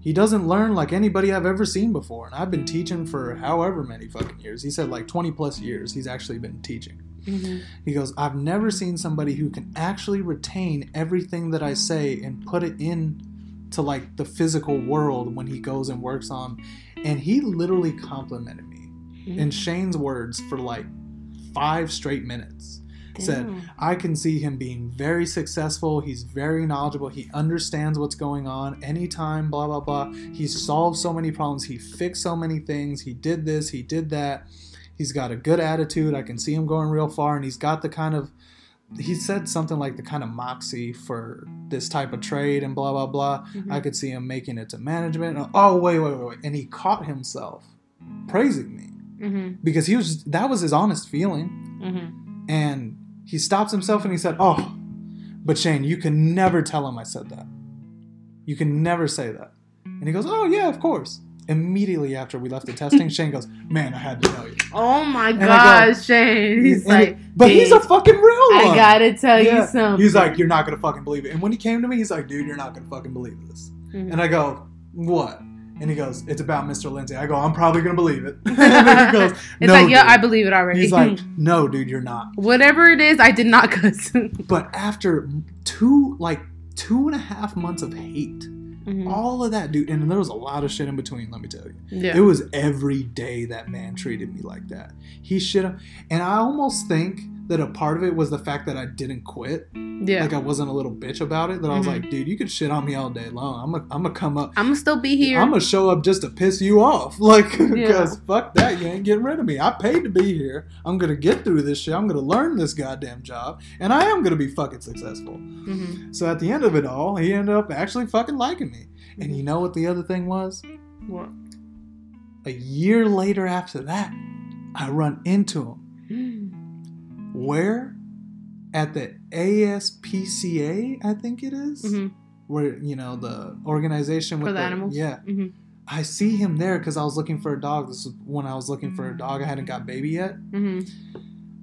He doesn't learn like anybody I've ever seen before. And I've been teaching for however many fucking years. He said like 20 plus years he's actually been teaching. Mhm. He goes, I've never seen somebody who can actually retain everything that I say and put it in to like the physical world when he goes and works on. And he literally complimented me mm. in Shane's words for like five straight minutes. Said, I can see him being very successful. He's very knowledgeable. He understands what's going on anytime, blah, blah, blah. He solved so many problems. He fixed so many things. He did this, he did that. He's got a good attitude. I can see him going real far. And he's got the kind of, he said something like the kind of moxie for this type of trade and blah, blah, blah. Mhm. I could see him making it to management. And, oh, wait, wait, wait, wait. And he caught himself praising me Mhm. because he was, that was his honest feeling Mhm. and he stops himself and he said, "Oh, but Shane, you can never tell him I said that. You can never say that." And he goes, "Oh yeah, of course." Immediately after we left the testing, Shane goes, "Man, I had to tell you." Oh my And I go- gosh, Shane. He's like, but he's a fucking real one. I gotta tell Yeah. you something. He's like, "You're not gonna fucking believe it." And when he came to me, he's like, "Dude, you're not gonna fucking believe this." Mhm. And I go, "What?" And he goes, "It's about Mr. Lindsay." I go, "I'm probably gonna believe it." and then he goes, it's "No." like, yeah. I believe it already. He's like, "No, dude, you're not." whatever it is, I did not cuss. But after two, like two and a half months of hate, Mhm. all of that, dude, and there was a lot of shit in between. Let me tell you, Yeah. it was every day that man treated me like that. He should have, and I almost think that a part of it was the fact that I didn't quit. yeah. Like I wasn't a little bitch about it. That I was like, dude, you could shit on me all day long. I'm gonna, I'm gonna come up. I'm gonna still be here. I'm gonna show up just to piss you off, like, Yeah. because fuck that, you ain't getting rid of me. I paid to be here. I'm gonna get through this shit. I'm gonna learn this goddamn job, and I am gonna be fucking successful. Mhm. So at the end of it all, he ended up actually fucking liking me. And you know what the other thing was? What? A year later after that, I run into him. Where? At the ASPCA, I think it is, Mhm. Where, you know, the organization with For the animals? Yeah. Mhm. I see him there because I was looking for a dog. This is when I was looking for a dog. I hadn't got baby yet. Mhm.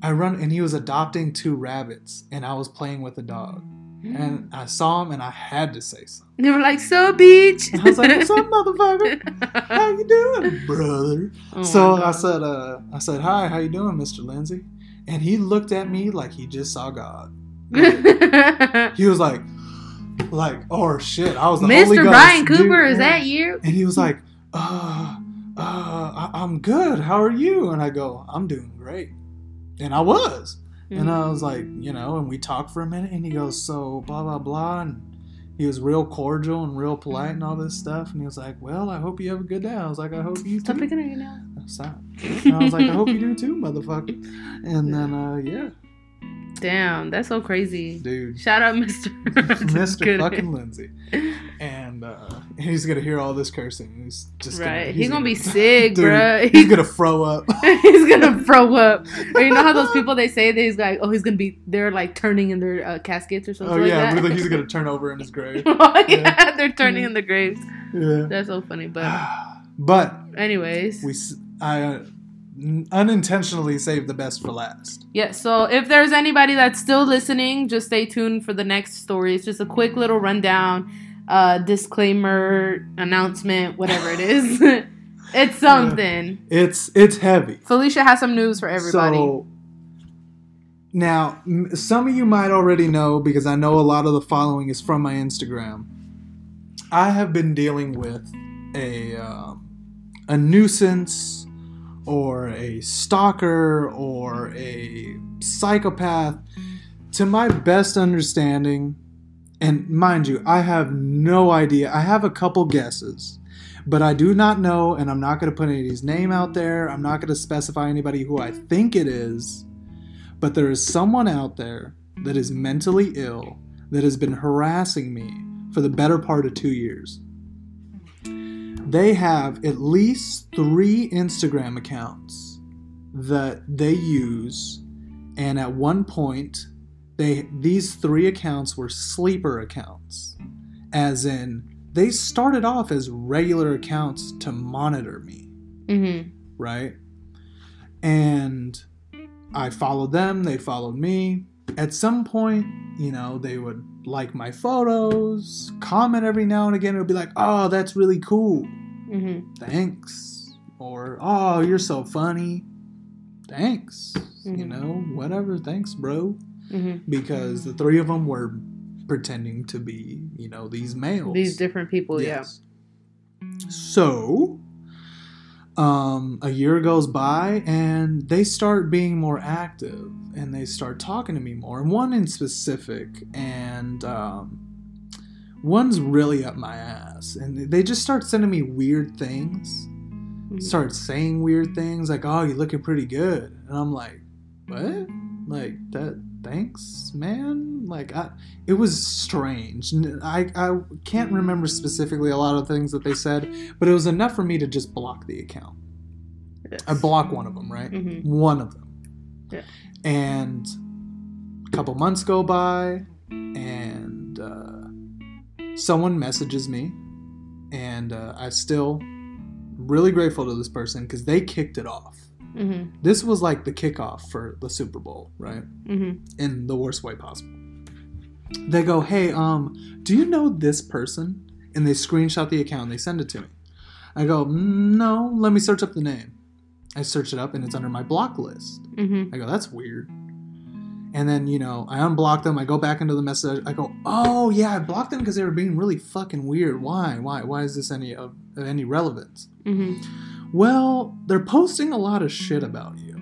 I run and he was adopting two rabbits, and I was playing with the dog. And I saw him, and I had to say something. They were like, "So, beach." I was like, "What's up, motherfucker? How you doing, brother?" Oh so I said, uh, "I said, hi, how you doing, Mr. Lindsay?" And he looked at me like he just saw God. He was like, like, oh shit, I was the Holy Mr. Ghost, Brian dude." Cooper, is that you? And he was like, uh, uh, I- I'm good. How are you? And I go, I'm doing great. And I was. And I was like, you know, and we talked for a minute, and he goes, so blah blah blah, and he was real cordial and real polite and all this stuff, and he was like, well, I hope you have a good day. I was like, I hope you Stop too. picking on you now. Stop. And I was like, I hope you do too, motherfucker. And then, uh, yeah, Damn, that's so crazy. dude, Shout out, Mr. Mr. Fucking Lindsay, and uh, he's gonna hear all this cursing. He's just gonna, Right. he's He's gonna be sick, dude, bruh. He's gonna throw up. he's gonna throw up. Or you know how those people they say that he's like, oh, he's gonna be they're like turning in their uh, caskets or something Oh like yeah, that. he's gonna turn over in his grave. oh, yeah, Yeah. they're turning in the graves. Yeah. That's so funny. But But anyways, we, I uh, unintentionally saved the best for last. yeah. So if there's anybody that's still listening, just stay tuned for the next story. It's just a quick little rundown, uh, disclaimer, announcement, whatever it is. it's something. It's it's heavy. Felicia has some news for everybody. So now, m- some of you might already know because I know a lot of the following is from my Instagram. I have been dealing with a um, a nuisance or a stalker or a psychopath. To my best understanding, and mind you, I have no idea. I have a couple guesses, but I do not know, and I'm not going to put anybody's name out there. I'm not going to specify anybody who I think it is, but there is someone out there that is mentally ill that has been harassing me for the better part of two years. They have at least three Instagram accounts that they use, and at one point, they these three accounts were sleeper accounts, as in they started off as regular accounts to monitor me Mm-hmm. right? And I followed them, they followed me. At some point, you know, they would like my photos, comment every now and again. It would be like, oh, that's really cool. Mm-hmm. Thanks. Or, oh, you're so funny. Thanks. You Mhm. know, whatever. Thanks, bro. Mm-hmm. Because the three of them were pretending to be, you know, these males. These different people, Yes. So, um, a year goes by and they start being more active and they start talking to me more. And one in specific, and um, one's really up my ass. And they just start sending me weird things, yeah. start saying weird things like, oh, you're looking pretty good. And I'm like, what? Like, that. Thanks, man. Like, I, it was strange. I I can't remember specifically a lot of things that they said, but it was enough for me to just block the account. I block one of them, right? Mm-hmm. One of them. Yeah. And a couple months go by, and uh, someone messages me, and uh, I'm still really grateful to this person because they kicked it off. Mm-hmm. This was like the kickoff for the Super Bowl, right? Mm-hmm. in the worst way possible. They go, "Hey, um, do you know this person?" And they screenshot the account and they send it to me. I go, "Mm, "No, let me search up the name." I search it up and it's under my block list. Mm-hmm. I go, "That's weird." And then, you know, I unblock them. I go back into the message. I go, "Oh, yeah, I blocked them because they were being really fucking weird. Why? Why? Why is this any of, of any relevance?" Mm-hmm. Well, they're posting a lot of shit about you.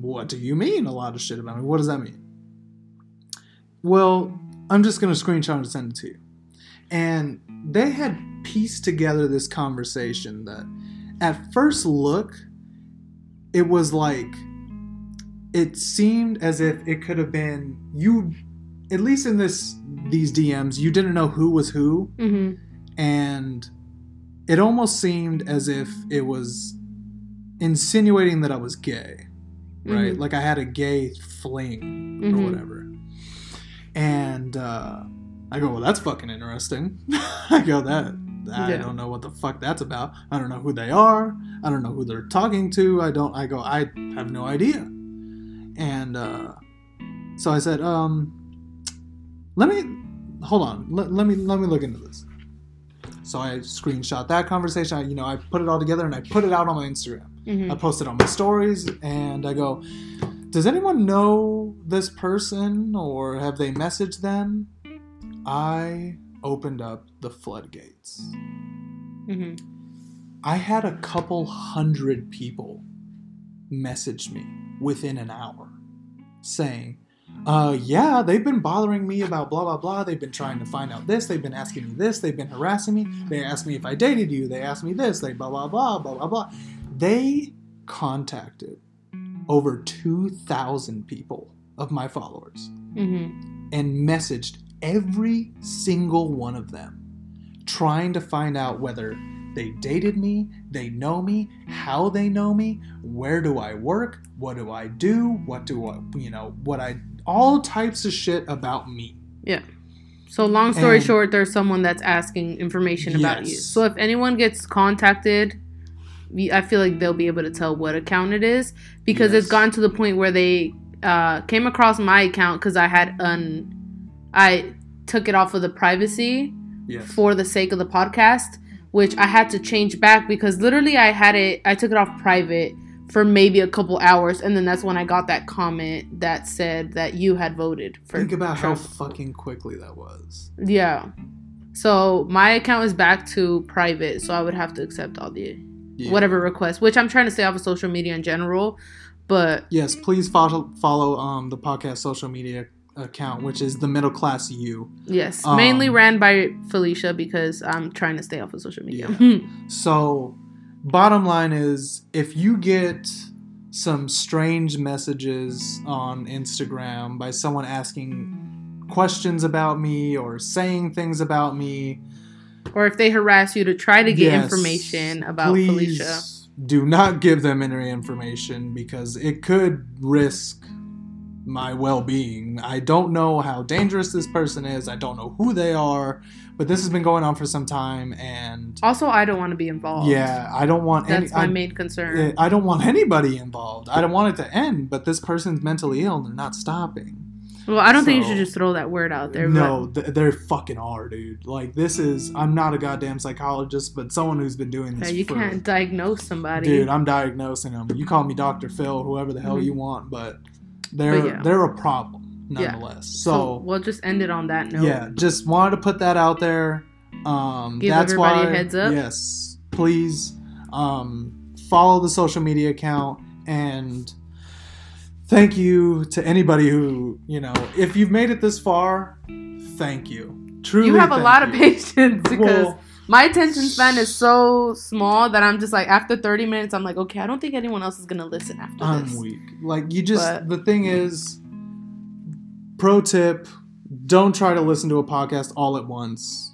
What do you mean, a lot of shit about me? What does that mean? Well, I'm just going to screenshot and send it to you. And they had pieced together this conversation that, at first look, it was like, it seemed as if it could have been you, at least in this these DMs, you didn't know who was who, Mm-hmm. and it almost seemed as if it was insinuating that I was gay, right? Mhm. Like I had a gay fling or Mhm. whatever. And uh, I go, well, that's fucking interesting. I go, that I Yeah. don't know what the fuck that's about. I don't know who they are. I don't know who they're talking to. I don't. I go, I have no idea. And uh, so I said, um, let me hold on. Let, let me let me look into this. So I screenshot that conversation. I, you know, I put it all together and I put it out on my Instagram. Mhm. I posted on my stories and I go, Does anyone know this person or have they messaged them? I opened up the floodgates. Mhm. I had a couple hundred people message me within an hour saying, uh, yeah, they've been bothering me about blah, blah, blah. They've been trying to find out this. They've been asking me this. They've been harassing me. They asked me if I dated you. They asked me this. They blah, blah, blah, blah, blah, blah. They contacted over 2,000 people of my followers Mhm. and messaged every single one of them trying to find out whether they dated me, they know me, how they know me, where do I work, what do I do, what do I, you know, what I, all types of shit about me. Yeah. So long story And- short, there's someone that's asking information about you. So if anyone gets contacted, I feel like they'll be able to tell what account it is because it's gotten to the point where they uh, came across my account because I had un, I took it off of the privacy Yes. for the sake of the podcast, which I had to change back because literally I had it, I took it off private for maybe a couple hours, and then that's when I got that comment that said that you had voted for. Think about Trump. how fucking quickly that was. Yeah. So my account is back to private, so I would have to accept all the Yeah. whatever requests, which I'm trying to stay off of social media in general. But Yes, please follow follow um the podcast social media account, which is the middle class you. yes, Um, mainly ran by Felicia because I'm trying to stay off of social media. So, bottom line is if you get some strange messages on Instagram by someone asking questions about me or saying things about me, or if they harass you to try to get yes, information about Felicia. Do not give them any information because it could risk my well being. I don't know how dangerous this person is, I don't know who they are, but this has been going on for some time and. Also, I don't want to be involved. Yeah, I don't want any. That's my I- main concern. I don't want anybody involved. I don't want it to end, but this person's mentally ill and they're not stopping. well, I don't think you should just throw that word out there. No, th- they fucking are, dude. Like this is. I'm not a goddamn psychologist, but someone who's been doing this. yeah, you for, can't diagnose somebody. Dude, I'm diagnosing them. You call me Doctor Phil, whoever the hell Mhm. you want, but they're yeah. they're a problem Yeah. nonetheless. so So, we'll just end it on that note. yeah, just wanted to put that out there. Um, Give that's everybody a why, heads up. Yes, please um, follow the social media account and thank you to anybody who you know. If you've made it this far, thank you. Truly, you have a lot of patience because Well, my attention span is so small that I'm just like after 30 minutes I'm like okay I don't think anyone else is gonna listen after I'm this. weak. Like you just But- the thing is pro tip, don't try to listen to a podcast all at once.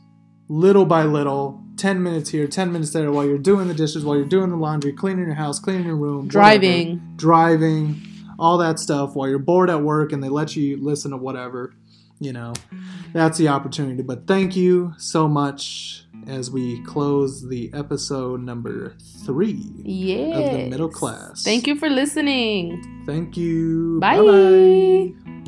Little by little, 10 minutes here, 10 minutes there while you're doing the dishes, while you're doing the laundry, cleaning your house, cleaning your room, whatever. Driving. driving, all that stuff while you're bored at work and they let you listen to whatever, you know. That's the opportunity. But thank you so much as we close the episode number 3. of the middle class. Thank you for listening. Thank you. Bye. Bye-bye.